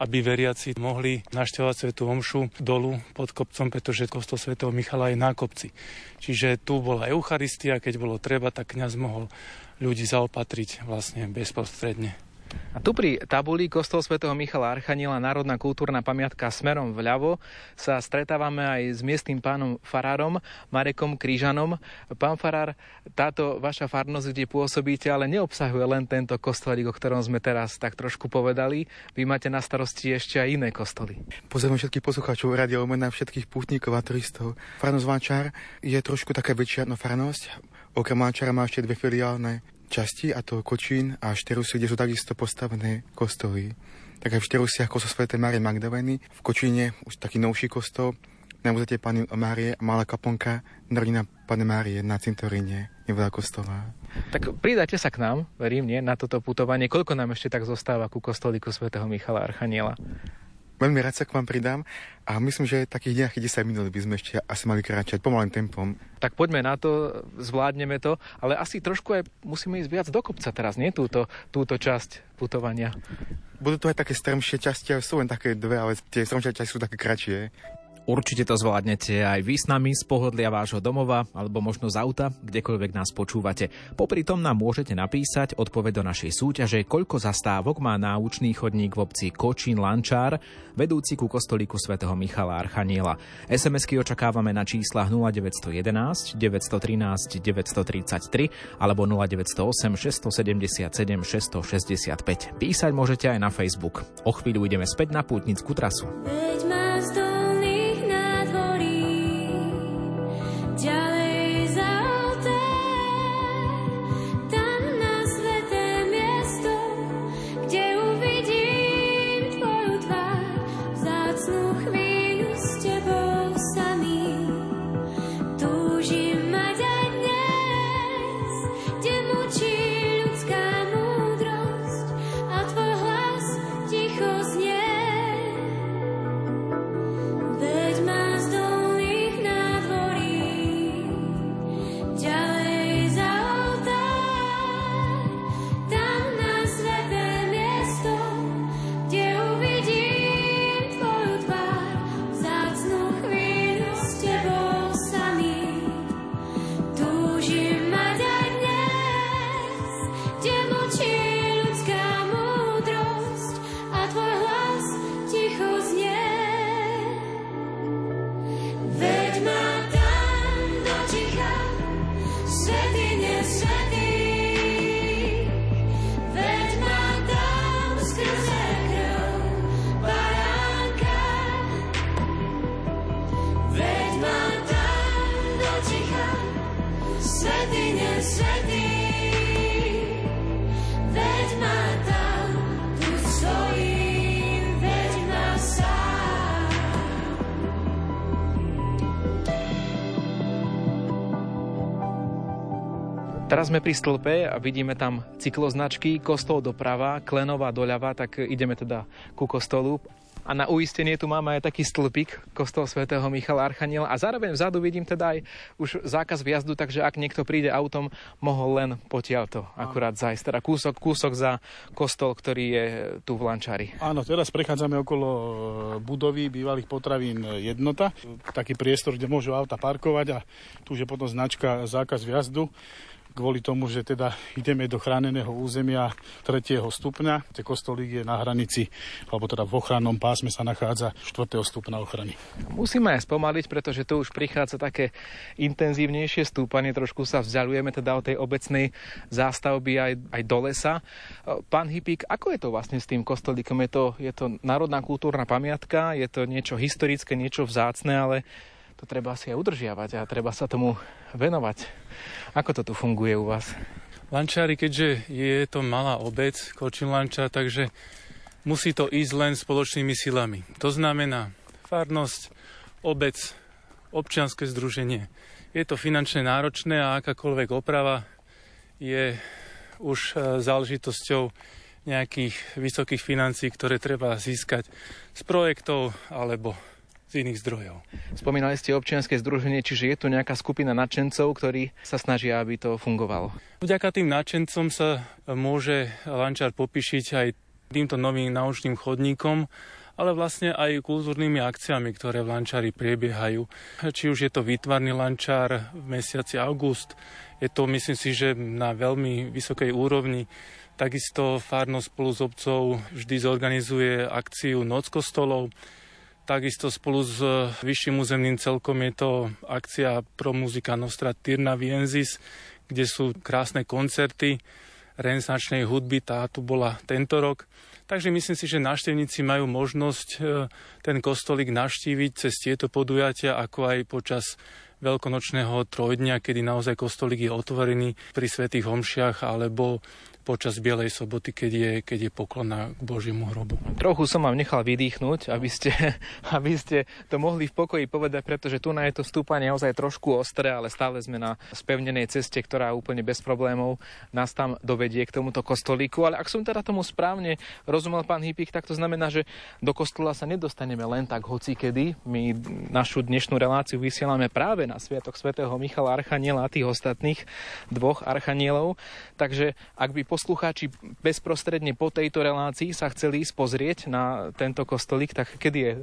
aby veriaci mohli naštevovať Svetu Omšu dolu pod kopcom, pretože kostol svätého Michala je na kopci. Čiže tu bola Eucharistia, keď bolo treba, tak kňaz mohol ľudí zaopatriť vlastne bezprostredne. A tu pri tabuli kostol svätého Michala Archaniela Národná kultúrna pamiatka smerom vľavo sa stretávame aj s miestnym pánom farárom Marekom Krížanom. Pán farár, táto vaša farnosť, kde pôsobíte, ale neobsahuje len tento kostolík, o ktorom sme teraz tak trošku povedali. Vy máte na starosti ešte aj iné kostoly. Pozdravujem všetkých poslucháčov Radia Omena, všetkých pútnikov a turistov. Farnosť Vančár je trošku taká väčšia no farnosť. Okrem Vančára má ešte dve filiálne časti, a to Kočín a Šterusy, kde sú takisto postavené kostoly. Tak aj v Šterusiach kostol Sv. Márie Magdaleny, v Kočíne už taký novší kostol, na muzete Pani Márie, malá kaponka, narodina Pane Márie na cintoríne, nevedľa kostola. Tak pridajte sa k nám, verím, nie, na toto putovanie. Koľko nám ešte tak zostáva ku kostolíku svätého Michala Archaniela? Veľmi rád sa k vám pridám a myslím, že takých nejakých 10 minút by sme ešte asi mali kráčať pomalým tempom. Tak poďme na to, zvládneme to, ale asi trošku aj musíme ísť viac do kopca teraz, nie túto, túto časť putovania. Budú to aj také strmšie časti, ale sú len také dve, ale tie strmšie časti sú také kratšie. Určite to zvládnete aj vy s nami z pohodlia vášho domova alebo možno z auta, kdekoľvek nás počúvate. Popri tom nám môžete napísať odpoveď do našej súťaže, koľko zastávok má náučný chodník v obci Kočín Lančár, vedúci ku kostolíku svätého Michala Archaniela. SMS-ky očakávame na číslach 0911 913 933 alebo 0908 677 665. Písať môžete aj na Facebook. O chvíľu ideme späť na pútnickú trasu. Veď Teraz sme pri stĺpe a vidíme tam cykloznačky, kostol doprava, Klenová doľava, tak ideme teda ku kostolu. A na uistenie tu máme aj taký stĺpik, kostol svätého Michala Archaniela. A zároveň vzadu vidím teda aj už zákaz vjazdu, takže ak niekto príde autom, mohol len potiaľto akurát zajsť. Teda kúsok, kúsok za kostol, ktorý je tu v Lančári. Áno, teraz prechádzame okolo e, budovy bývalých potravín Jednota. Taký priestor, kde môžu auta parkovať a tu už je potom značka zákaz vjazdu kvôli tomu, že teda ideme do chráneného územia 3. stupňa. Ten kostolík je na hranici, alebo teda v ochrannom pásme sa nachádza 4. stupňa ochrany. Musíme aj spomaliť, pretože tu už prichádza také intenzívnejšie stúpanie, trošku sa vzdialujeme teda od tej obecnej zástavby aj, aj do lesa. Pán Hypík, ako je to vlastne s tým kostolíkom? Je to, je to národná kultúrna pamiatka, je to niečo historické, niečo vzácne, ale to treba si aj udržiavať a treba sa tomu venovať. Ako to tu funguje u vás? Lančári, keďže je to malá obec, Kočin Lanča, takže musí to ísť len spoločnými silami. To znamená farnosť, obec, občianske združenie. Je to finančne náročné a akákoľvek oprava je už e, záležitosťou nejakých vysokých financí, ktoré treba získať z projektov alebo z iných zdrojov. Spomínali ste občianske združenie, čiže je tu nejaká skupina nadšencov, ktorí sa snažia, aby to fungovalo. Vďaka tým nadšencom sa môže Lančar popíšiť aj týmto novým naučným chodníkom, ale vlastne aj kultúrnymi akciami, ktoré v Lančári priebiehajú. Či už je to výtvarný Lančár v mesiaci august, je to myslím si, že na veľmi vysokej úrovni. Takisto Farno spolu s obcov vždy zorganizuje akciu Noc kostolov, Takisto spolu s Vyšším územným celkom je to akcia pro muzika Nostra Tirna Vienzis, kde sú krásne koncerty renesančnej hudby, tá tu bola tento rok. Takže myslím si, že návštevníci majú možnosť e, ten kostolík navštíviť cez tieto podujatia, ako aj počas veľkonočného trojdňa, kedy naozaj kostolík je otvorený pri svätých homšiach alebo počas Bielej soboty, keď je, keď je poklona k Božiemu hrobu. Trochu som vám nechal vydýchnuť, aby ste, <laughs> aby ste to mohli v pokoji povedať, pretože tu na je to stúpanie naozaj trošku ostré, ale stále sme na spevnenej ceste, ktorá úplne bez problémov nás tam dovedie k tomuto kostolíku. Ale ak som teda tomu správne rozumel, pán Hypik, tak to znamená, že do kostola sa nedostaneme len tak hocikedy. My našu dnešnú reláciu vysielame práve na Sviatok svätého Michala Archaniela a tých ostatných dvoch archanielov. Takže ak by poslucháči bezprostredne po tejto relácii sa chceli ísť pozrieť na tento kostolík, tak kedy je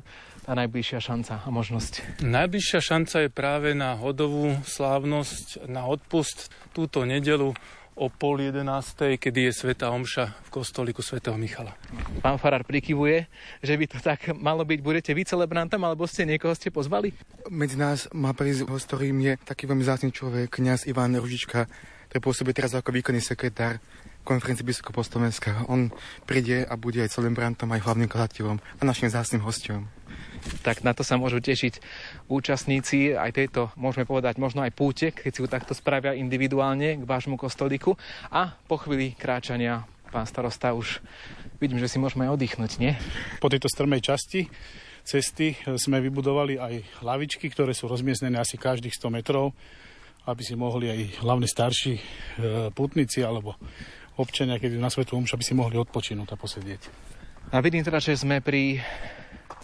tá najbližšia šanca a možnosť? Najbližšia šanca je práve na hodovú slávnosť, na odpust túto nedelu o pol jedenástej, kedy je Sveta Omša v kostolíku svätého Michala. Pán Farár prikyvuje, že by to tak malo byť. Budete vy celebrantom, alebo ste niekoho ste pozvali? Medzi nás má prísť host, ktorým je taký veľmi zácný človek, kňaz Ivan Ružička, ktorý pôsobí teraz ako výkonný sekretár konferencii biskupov Slovenska. On príde a bude aj celebrantom, aj hlavným kladateľom a našim zásnym hostom. Tak na to sa môžu tešiť účastníci aj tejto, môžeme povedať, možno aj púte, keď si ju takto spravia individuálne k vášmu kostolíku. A po chvíli kráčania, pán starosta, už vidím, že si môžeme aj oddychnúť, nie? Po tejto strmej časti cesty sme vybudovali aj lavičky, ktoré sú rozmiestnené asi každých 100 metrov, aby si mohli aj hlavne starší e, putníci alebo občania, keď na Svetu Omšu, aby si mohli odpočinúť a posedieť. A vidím teda, že sme pri,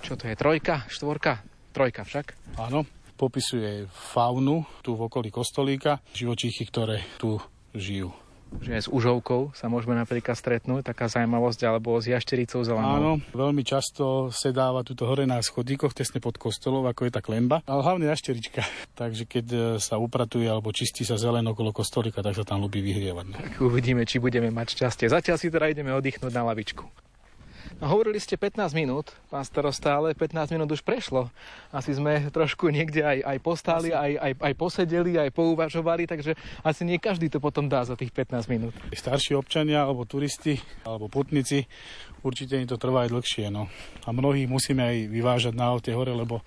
čo to je, trojka, štvorka? Trojka však. Áno, popisuje faunu tu v okolí kostolíka, živočíchy, ktoré tu žijú že s užovkou sa môžeme napríklad stretnúť, taká zaujímavosť, alebo s jaštericou zelenou. Áno, veľmi často sedáva tuto hore na schodíkoch, tesne pod kostolom, ako je tá klemba, ale hlavne jašterička. <laughs> Takže keď e, sa upratuje alebo čistí sa zelen okolo kostolika, tak sa tam ľubí vyhrievať. No. Tak uvidíme, či budeme mať šťastie. Zatiaľ si teda ideme oddychnúť na lavičku. Hovorili ste 15 minút, pán starosta, ale 15 minút už prešlo. Asi sme trošku niekde aj, aj postáli, aj, aj, aj posedeli, aj pouvažovali, takže asi nie každý to potom dá za tých 15 minút. Starší občania, alebo turisti, alebo putníci, určite im to trvá aj dlhšie. No. A mnohých musíme aj vyvážať na aute hore, lebo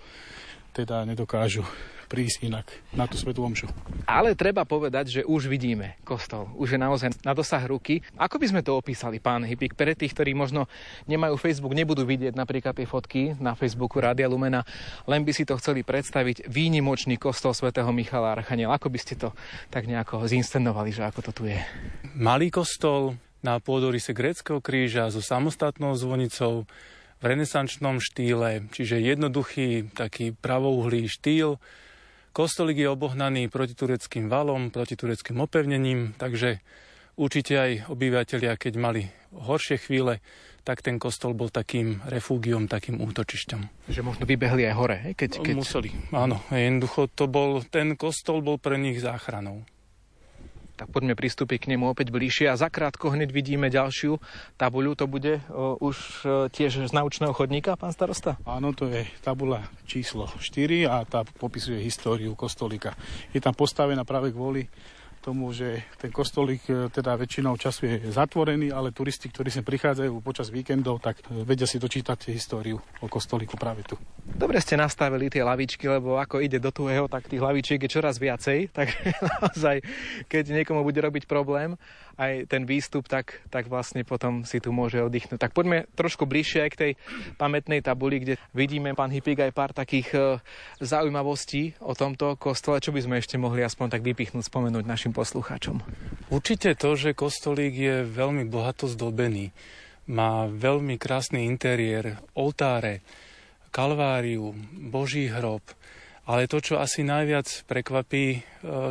teda nedokážu prísť inak na tú svetú omšu. Ale treba povedať, že už vidíme kostol. Už je naozaj na dosah ruky. Ako by sme to opísali, pán Hypik, pre tých, ktorí možno nemajú Facebook, nebudú vidieť napríklad tie fotky na Facebooku Rádia Lumena, len by si to chceli predstaviť výnimočný kostol svätého Michala Archaniela. Ako by ste to tak nejako zinscenovali, že ako to tu je? Malý kostol na pôdorise gréckého kríža so samostatnou zvonicou v renesančnom štýle, čiže jednoduchý taký pravouhlý štýl. Kostolík je obohnaný protitureckým valom, protitureckým opevnením, takže určite aj obyvateľia, keď mali horšie chvíle, tak ten kostol bol takým refúgiom, takým útočišťom. Že možno vybehli aj hore, keď, keď... Museli, áno. Jednoducho to bol, ten kostol bol pre nich záchranou. Tak poďme pristúpiť k nemu opäť bližšie a zakrátko hneď vidíme ďalšiu tabuľu. To bude o, už o, tiež z naučného chodníka, pán starosta? Áno, to je tabula číslo 4 a tá popisuje históriu kostolíka. Je tam postavená práve kvôli tomu, že ten kostolík e, teda väčšinou času je zatvorený, ale turisti, ktorí sem prichádzajú počas víkendov, tak e, vedia si dočítať históriu o kostolíku práve tu. Dobre ste nastavili tie lavičky, lebo ako ide do tuhého, tak tých lavičiek je čoraz viacej, <laughs> tak naozaj, keď niekomu bude robiť problém, aj ten výstup, tak, tak vlastne potom si tu môže oddychnúť. Tak poďme trošku bližšie aj k tej pamätnej tabuli, kde vidíme, pán Hypik, aj pár takých e, zaujímavostí o tomto kostole, čo by sme ešte mohli aspoň tak vypichnúť, spomenúť našim poslucháčom. Určite to, že kostolík je veľmi bohato zdobený. Má veľmi krásny interiér, oltáre, kalváriu, boží hrob. Ale to, čo asi najviac prekvapí e,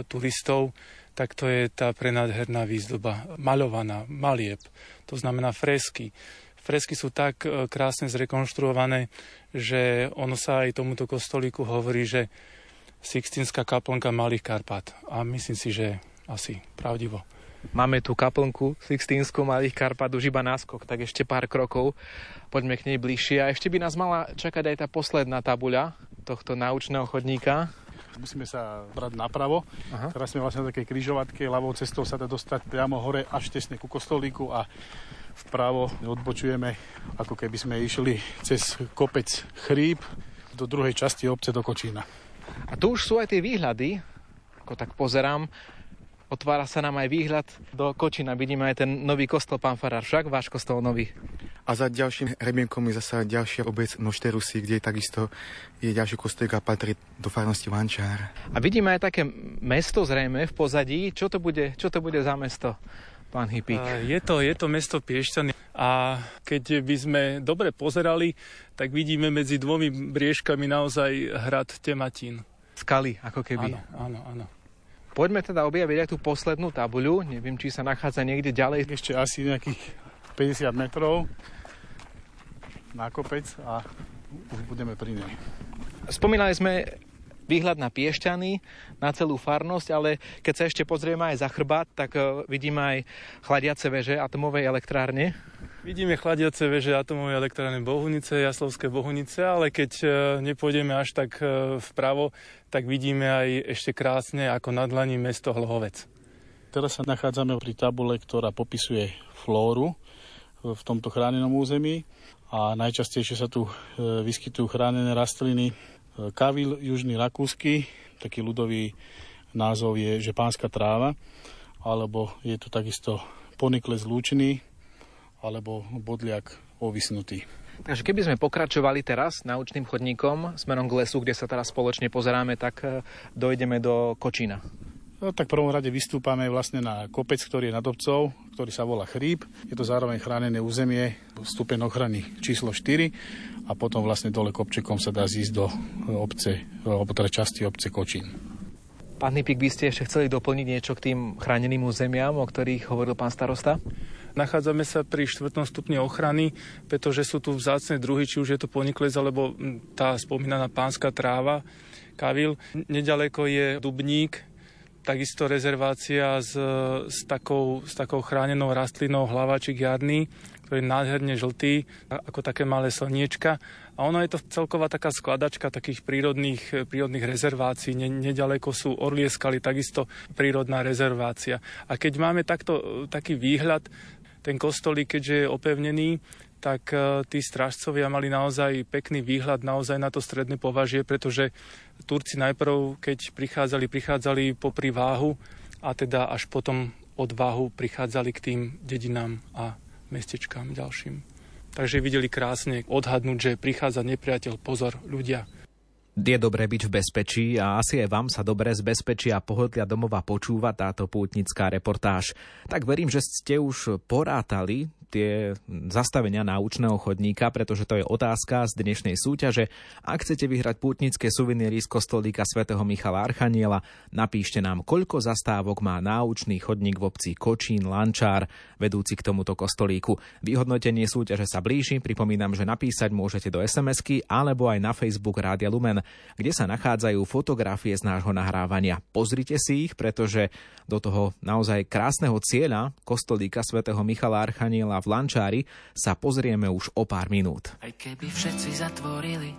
turistov, tak to je tá prenádherná výzdoba, maľovaná, malieb, to znamená fresky. Fresky sú tak e, krásne zrekonštruované, že ono sa aj tomuto kostolíku hovorí, že Sixtinská kaplnka Malých Karpat. A myslím si, že asi pravdivo. Máme tu kaplnku Sixtínsku Malých Karpat už iba náskok, tak ešte pár krokov. Poďme k nej bližšie. A ešte by nás mala čakať aj tá posledná tabuľa tohto naučného chodníka musíme sa brať napravo. Aha. Teraz sme vlastne na takej križovatke, ľavou cestou sa dá dostať priamo hore až tesne ku kostolíku a vpravo odbočujeme, ako keby sme išli cez kopec Chríp do druhej časti obce do Kočína. A tu už sú aj tie výhľady, ako tak pozerám, otvára sa nám aj výhľad do Kočina. Vidíme aj ten nový kostol, pán Farár, však váš kostol nový. A za ďalším hrebienkom je zasa ďalšia obec Nošterusy, kde takisto je ďalší kostolík a patrí do farnosti Vančár. A vidíme aj také mesto zrejme v pozadí. Čo to bude, čo to bude za mesto? Pán Hypík. Je to, je to mesto Piešťany a keď by sme dobre pozerali, tak vidíme medzi dvomi briežkami naozaj hrad Tematín. Skaly, ako keby. Áno, áno, áno. Poďme teda objaviť aj tú poslednú tabuľu. Neviem, či sa nachádza niekde ďalej. Ešte asi nejakých 50 metrov na kopec a už budeme pri nej. Spomínali sme výhľad na Piešťany, na celú farnosť, ale keď sa ešte pozrieme aj za chrbát, tak e, vidíme aj chladiace veže atomovej elektrárne. Vidíme chladiace veže atomovej elektrárne Bohunice, Jaslovské Bohunice, ale keď e, nepôjdeme až tak e, vpravo, tak vidíme aj ešte krásne ako na dlani mesto Hlohovec. Teraz sa nachádzame pri tabule, ktorá popisuje flóru v tomto chránenom území a najčastejšie sa tu e, vyskytujú chránené rastliny. Kavil južný rakúsky, taký ľudový názov je, že pánska tráva, alebo je tu takisto ponikle zlúčený, alebo bodliak ovisnutý. Takže keby sme pokračovali teraz naučným chodníkom smerom k lesu, kde sa teraz spoločne pozeráme, tak e, dojdeme do Kočína. No, tak v prvom rade vystúpame vlastne na kopec, ktorý je nad obcov, ktorý sa volá Chríp. Je to zároveň chránené územie, stupeň ochrany číslo 4 a potom vlastne dole kopčekom sa dá zísť do obce, alebo teda časti obce Kočín. Pán Nipik, by ste ešte chceli doplniť niečo k tým chráneným územiam, o ktorých hovoril pán starosta? Nachádzame sa pri štvrtom stupni ochrany, pretože sú tu vzácne druhy, či už je to ponikles, alebo tá spomínaná pánska tráva, kavil. Nedaleko je dubník, takisto rezervácia s, s, takou, s takou chránenou rastlinou hlavačik jarný, ktorý je nádherne žltý, ako také malé slniečka. A ono je to celková taká skladačka takých prírodných, prírodných rezervácií. Ne, nedaleko sú Orlie skaly, takisto prírodná rezervácia. A keď máme takto, taký výhľad, ten kostolík, keďže je opevnený, tak e, tí strážcovia mali naozaj pekný výhľad naozaj na to stredné považie, pretože Turci najprv, keď prichádzali, prichádzali popri váhu a teda až potom od váhu prichádzali k tým dedinám a mestečkám ďalším. Takže videli krásne odhadnúť, že prichádza nepriateľ, pozor, ľudia, je dobré byť v bezpečí a asi aj vám sa dobre z bezpečia a pohodlia domova počúva táto pútnická reportáž. Tak verím, že ste už porátali tie zastavenia náučného chodníka, pretože to je otázka z dnešnej súťaže. Ak chcete vyhrať pútnické suveníry z kostolíka svätého Michala Archaniela, napíšte nám, koľko zastávok má náučný chodník v obci Kočín Lančár, vedúci k tomuto kostolíku. Vyhodnotenie súťaže sa blíži, pripomínam, že napísať môžete do SMS-ky alebo aj na Facebook Rádia Lumen, kde sa nachádzajú fotografie z nášho nahrávania. Pozrite si ich, pretože do toho naozaj krásneho cieľa kostolíka svätého Michala Archaniela v Lančári sa pozrieme už o pár minút. Aj keby všetci zatvorili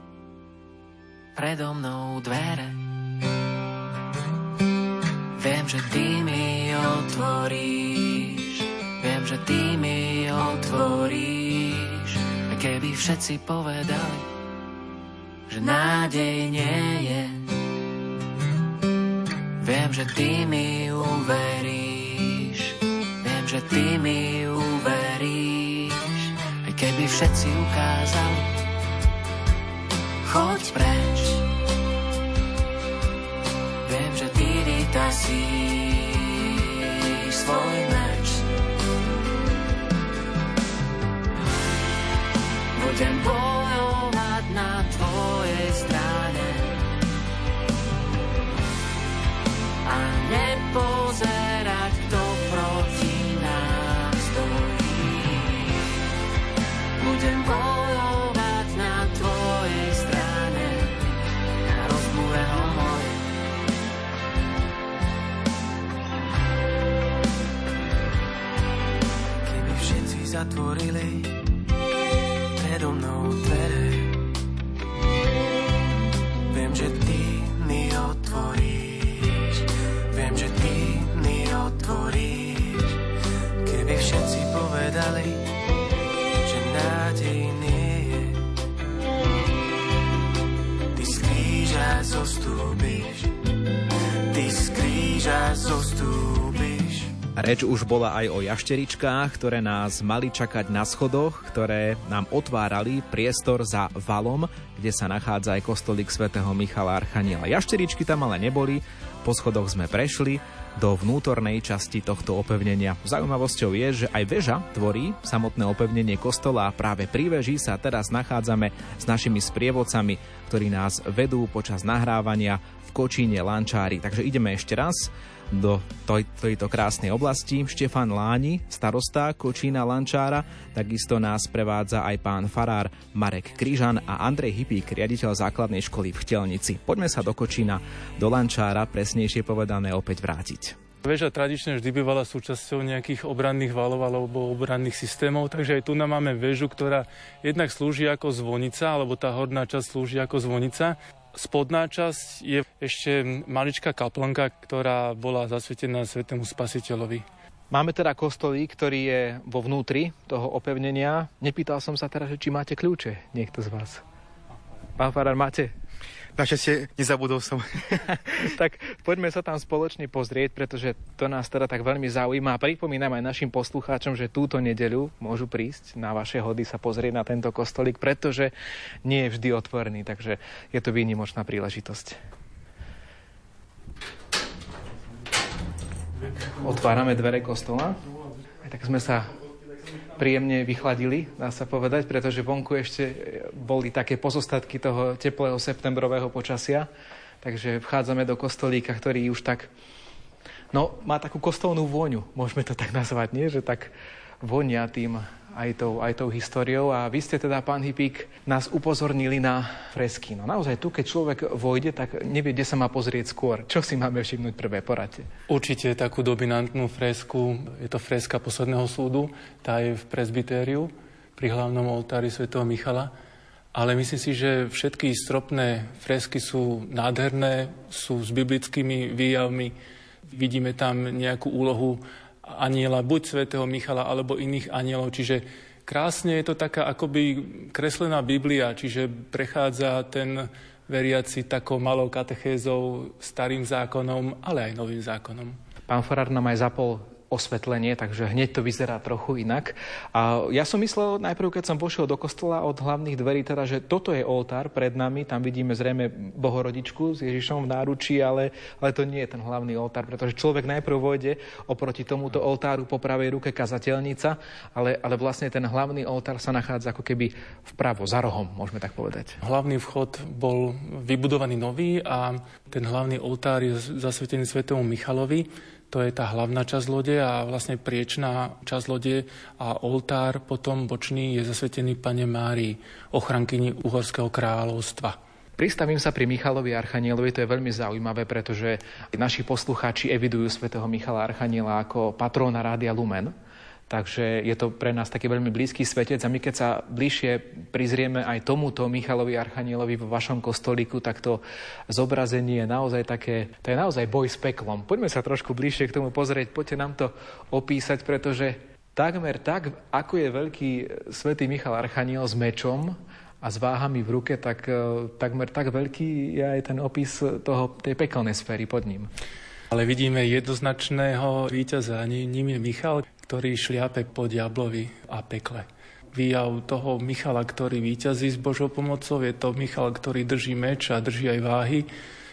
predo mnou dvere, viem, že ty mi otvoríš, viem, že ty mi otvoríš. Aj keby všetci povedali, že nádej nie je, viem, že ty mi uveríš, že ty mi uveríš, aj keby všetci ukázali, choď preč. Viem, že ty vytasíš svoj meč. Budem bojovať Reč už bola aj o jašteričkách, ktoré nás mali čakať na schodoch, ktoré nám otvárali priestor za valom, kde sa nachádza aj kostolík svätého Michala Archaniela. Jašteričky tam ale neboli, po schodoch sme prešli do vnútornej časti tohto opevnenia. Zaujímavosťou je, že aj väža tvorí samotné opevnenie kostola a práve pri veži sa teraz nachádzame s našimi sprievodcami, ktorí nás vedú počas nahrávania v Kočíne Lančári. Takže ideme ešte raz do toj, tejto krásnej oblasti. Štefan Láni, starosta Kočína Lančára, takisto nás prevádza aj pán farár Marek Kryžan a Andrej Hypík, riaditeľ základnej školy v Chtelnici. Poďme sa do Kočína, do Lančára, presnejšie povedané opäť vrátiť. Väža tradične vždy bývala súčasťou nejakých obranných valov alebo obranných systémov, takže aj tu nám máme väžu, ktorá jednak slúži ako zvonica, alebo tá horná časť slúži ako zvonica. Spodná časť je ešte maličká kaplnka, ktorá bola zasvetená svetému spasiteľovi. Máme teda kostolík, ktorý je vo vnútri toho opevnenia. Nepýtal som sa teraz, či máte kľúče, niekto z vás. Pán Farár, máte? Našťastie nezabudol som. <laughs> tak poďme sa tam spoločne pozrieť, pretože to nás teda tak veľmi zaujíma. A pripomínam aj našim poslucháčom, že túto nedeľu môžu prísť na vaše hody sa pozrieť na tento kostolík, pretože nie je vždy otvorený, takže je to výnimočná príležitosť. Otvárame dvere kostola. Aj tak sme sa príjemne vychladili, dá sa povedať, pretože vonku ešte boli také pozostatky toho teplého septembrového počasia. Takže vchádzame do kostolíka, ktorý už tak... No, má takú kostolnú vôňu, môžeme to tak <laughs> nazvať, nie? Že tak vonia tým aj tou, aj tou históriou. A vy ste teda, pán Hypík, nás upozornili na fresky. No naozaj tu, keď človek vojde, tak nevie, kde sa má pozrieť skôr. Čo si máme všimnúť prvé poradte? Určite takú dominantnú fresku, je to freska posledného súdu, tá je v presbytériu pri hlavnom oltári svätého Michala. Ale myslím si, že všetky stropné fresky sú nádherné, sú s biblickými výjavmi. Vidíme tam nejakú úlohu aniela, buď svätého Michala, alebo iných anielov, čiže Krásne je to taká akoby kreslená Biblia, čiže prechádza ten veriaci takou malou katechézou, starým zákonom, ale aj novým zákonom. Pán Farár nám aj zapol osvetlenie, takže hneď to vyzerá trochu inak. A ja som myslel najprv, keď som vošiel do kostola od hlavných dverí, teda, že toto je oltár pred nami, tam vidíme zrejme Bohorodičku s Ježišom v náručí, ale, ale to nie je ten hlavný oltár, pretože človek najprv vojde oproti tomuto oltáru po pravej ruke kazateľnica, ale, ale vlastne ten hlavný oltár sa nachádza ako keby vpravo, za rohom, môžeme tak povedať. Hlavný vchod bol vybudovaný nový a ten hlavný oltár je zasvetený svetému Michalovi, to je tá hlavná časť lode a vlastne priečná časť lode a oltár potom bočný je zasvetený pane Márii, ochrankyni Uhorského kráľovstva. Pristavím sa pri Michalovi Archanielovi, to je veľmi zaujímavé, pretože naši poslucháči evidujú svätého Michala Archaniela ako patróna Rádia Lumen. Takže je to pre nás taký veľmi blízky svetec a my keď sa bližšie prizrieme aj tomuto Michalovi Archanielovi vo vašom kostolíku, tak to zobrazenie je naozaj také, to je naozaj boj s peklom. Poďme sa trošku bližšie k tomu pozrieť, poďte nám to opísať, pretože takmer tak, ako je veľký svätý Michal Archaniel s mečom, a s váhami v ruke, tak e, takmer tak veľký je aj ten opis toho, tej pekelnej sféry pod ním. Ale vidíme jednoznačného víťaza, ním je Michal, ktorý šliape po diablovi a pekle. Výjav toho Michala, ktorý víťazí s Božou pomocou, je to Michal, ktorý drží meč a drží aj váhy.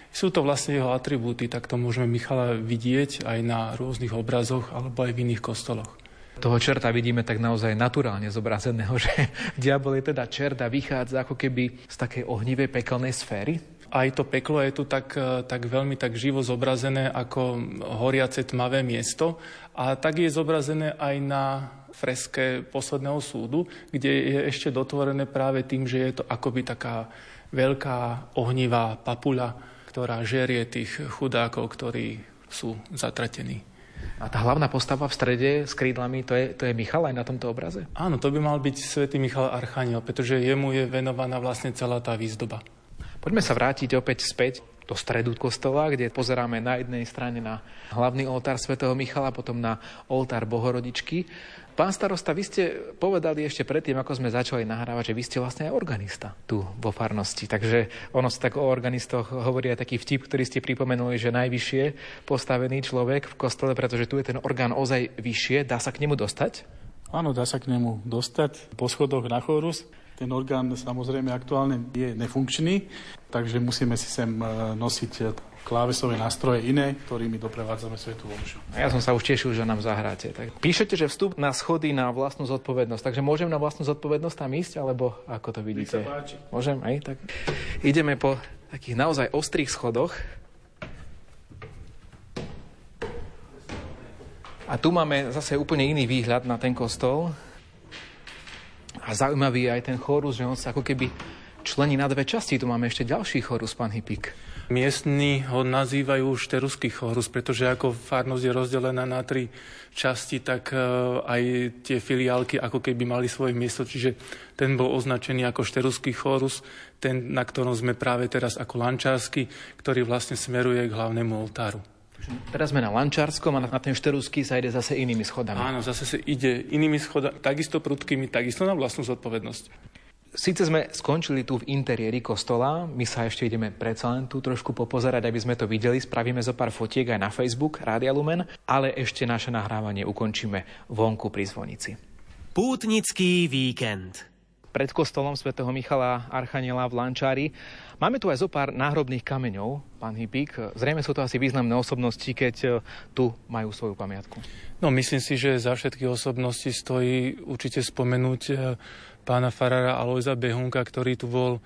Sú to vlastne jeho atribúty, tak to môžeme Michala vidieť aj na rôznych obrazoch alebo aj v iných kostoloch toho čerta vidíme tak naozaj naturálne zobrazeného, <laughs> že diabol je teda čert a vychádza ako keby z takej ohnivej pekelnej sféry. Aj to peklo je tu tak, tak veľmi tak živo zobrazené ako horiace tmavé miesto a tak je zobrazené aj na freske posledného súdu, kde je ešte dotvorené práve tým, že je to akoby taká veľká ohnivá papula, ktorá žerie tých chudákov, ktorí sú zatratení. A tá hlavná postava v strede s krídlami, to je, to je Michal aj na tomto obraze? Áno, to by mal byť svätý Michal Archaniel, pretože jemu je venovaná vlastne celá tá výzdoba. Poďme sa vrátiť opäť späť do stredu kostola, kde pozeráme na jednej strane na hlavný oltár svätého Michala, potom na oltár Bohorodičky. Pán starosta, vy ste povedali ešte predtým, ako sme začali nahrávať, že vy ste vlastne aj organista tu vo farnosti. Takže ono sa tak o organistoch hovorí aj taký vtip, ktorý ste pripomenuli, že najvyššie postavený človek v kostole, pretože tu je ten orgán ozaj vyššie. Dá sa k nemu dostať? Áno, dá sa k nemu dostať po schodoch na chorus. Ten orgán samozrejme aktuálne je nefunkčný, takže musíme si sem e, nosiť e, klávesové nástroje iné, ktorými doprevádzame svetu omšu. Ja som sa už tešil, že nám zahráte. Tak píšete, že vstup na schody na vlastnú zodpovednosť, takže môžem na vlastnú zodpovednosť tam ísť, alebo ako to vidíte? Môžem aj tak. Ideme po takých naozaj ostrých schodoch. A tu máme zase úplne iný výhľad na ten kostol. A zaujímavý je aj ten chorus, že on sa ako keby člení na dve časti. Tu máme ešte ďalší chorus, pán Hypik. Miestni ho nazývajú šteruský chorus, pretože ako farnosť je rozdelená na tri časti, tak e, aj tie filiálky ako keby mali svoje miesto, čiže ten bol označený ako šteruský chorus, ten, na ktorom sme práve teraz ako lančársky, ktorý vlastne smeruje k hlavnému oltáru. Teraz sme na Lančárskom a na ten Šterusky sa ide zase inými schodami. Áno, zase sa ide inými schodami, takisto prudkými, takisto na vlastnú zodpovednosť. Sice sme skončili tu v interiéri kostola, my sa ešte ideme predsa len tu trošku popozerať, aby sme to videli, spravíme zo pár fotiek aj na Facebook Rádia Lumen, ale ešte naše nahrávanie ukončíme vonku pri zvonici. Pútnický víkend pred kostolom svätého Michala Archaniela v Lančári. Máme tu aj zo pár náhrobných kameňov, pán Hypík. Zrejme sú to asi významné osobnosti, keď e, tu majú svoju pamiatku. No, myslím si, že za všetky osobnosti stojí určite spomenúť e, pána farára Alojza Behunka, ktorý tu bol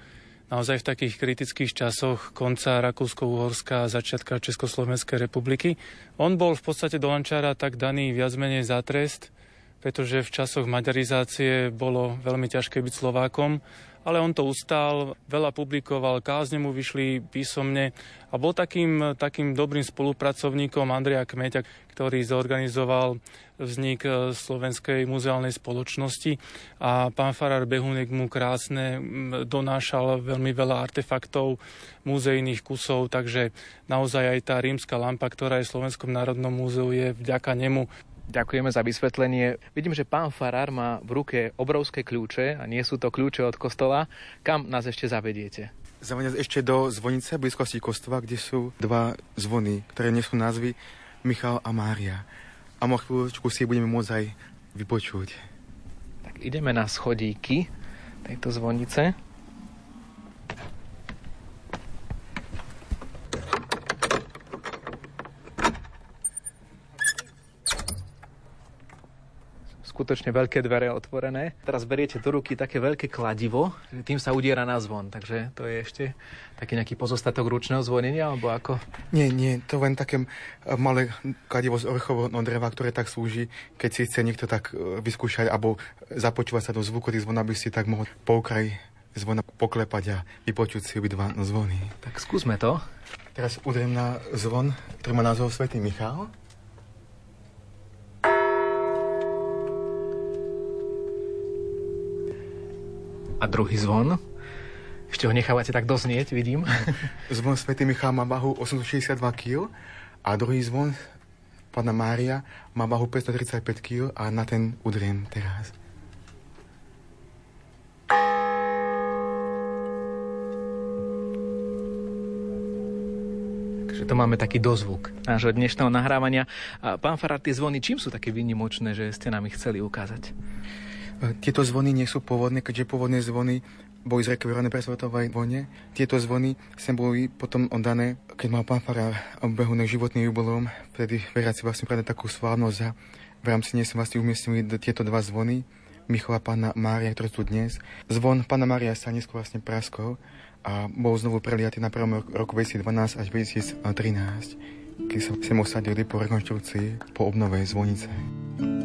naozaj v takých kritických časoch konca Rakúsko-Uhorska a začiatka Československej republiky. On bol v podstate do Lančára tak daný viac menej za trest, pretože v časoch maďarizácie bolo veľmi ťažké byť Slovákom, ale on to ustál, veľa publikoval, kázne mu vyšli písomne a bol takým, takým dobrým spolupracovníkom Andreja Kmeťa, ktorý zorganizoval vznik e, Slovenskej muzeálnej spoločnosti a pán Farar Behunek mu krásne donášal veľmi veľa artefaktov, muzejných kusov, takže naozaj aj tá rímska lampa, ktorá je v Slovenskom národnom múzeu, je vďaka nemu Ďakujeme za vysvetlenie. Vidím, že pán Farár má v ruke obrovské kľúče a nie sú to kľúče od kostola. Kam nás ešte zavediete? Zavedie ešte do zvonice blízkosti kostola, kde sú dva zvony, ktoré nesú názvy Michal a Mária. A mo chvíľočku si budeme môcť aj vypočuť. Tak ideme na schodíky tejto zvonice. Skutočne veľké dvere otvorené. Teraz beriete do ruky také veľké kladivo, tým sa udiera na zvon, takže to je ešte taký nejaký pozostatok ručného zvonenia, alebo ako? Nie, nie, to len také malé kladivo z orchového dreva, ktoré tak slúži, keď si chce niekto tak eh, vyskúšať alebo započúvať sa do zvuku tých zvon, aby si tak mohol po okraji zvona poklepať a vypočuť si obidva zvony. Tak skúsme to. Teraz udriem na zvon, ktorý má názov Svetý Michal. A druhý zvon. Ešte ho nechávate tak doznieť, vidím. <laughs> Zvon Svetý Michal má váhu 862 kg a druhý zvon Pána Mária má váhu 535 kg a na ten udriem teraz. Takže to máme taký dozvuk nášho dnešného nahrávania. Pán Farár, tie zvony, čím sú také výnimočné, že ste nám ich chceli ukázať? Tieto zvony nie sú pôvodné, keďže pôvodné zvony boli zrekvirované pre svetovej vojne. Tieto zvony sem boli potom oddané, keď mal pán Farár obehuný životný jubilom, vtedy veriaci vlastne pradali takú slávnosť a v rámci nej sa vlastne umiestnili tieto dva zvony, Michala Pána Mária, ktoré sú dnes. Zvon Pána Mária sa neskôr vlastne praskol a bol znovu preliatý na prvom roku 2012 až 2013, keď sa sem osadili po rekonštrukcii po obnove zvonice.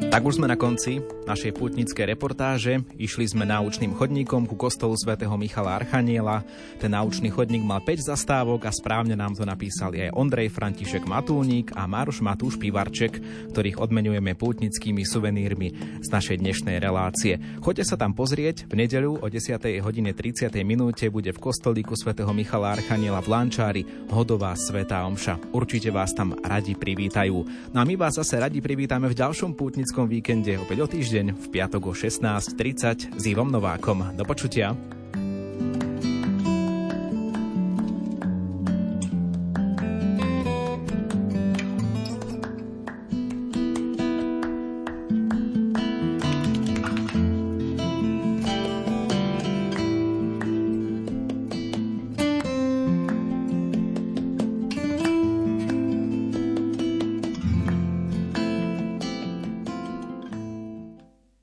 Tak už sme na konci našej pútnickej reportáže. Išli sme náučným chodníkom ku kostolu svätého Michala Archaniela. Ten náučný chodník mal 5 zastávok a správne nám to napísali aj Ondrej František Matúlník a Máruš Matúš Pivarček, ktorých odmenujeme pútnickými suvenírmi z našej dnešnej relácie. Choďte sa tam pozrieť. V nedeľu o 10. hodine 30. minúte bude v kostolíku svätého Michala Archaniela v Lančári hodová svetá omša. Určite vás tam radi privítajú. No a my vás zase radi privítame v ďalšom pútnickom víkende opäť o týždeň v piatok o 16.30 s Ivom Novákom. Do počutia.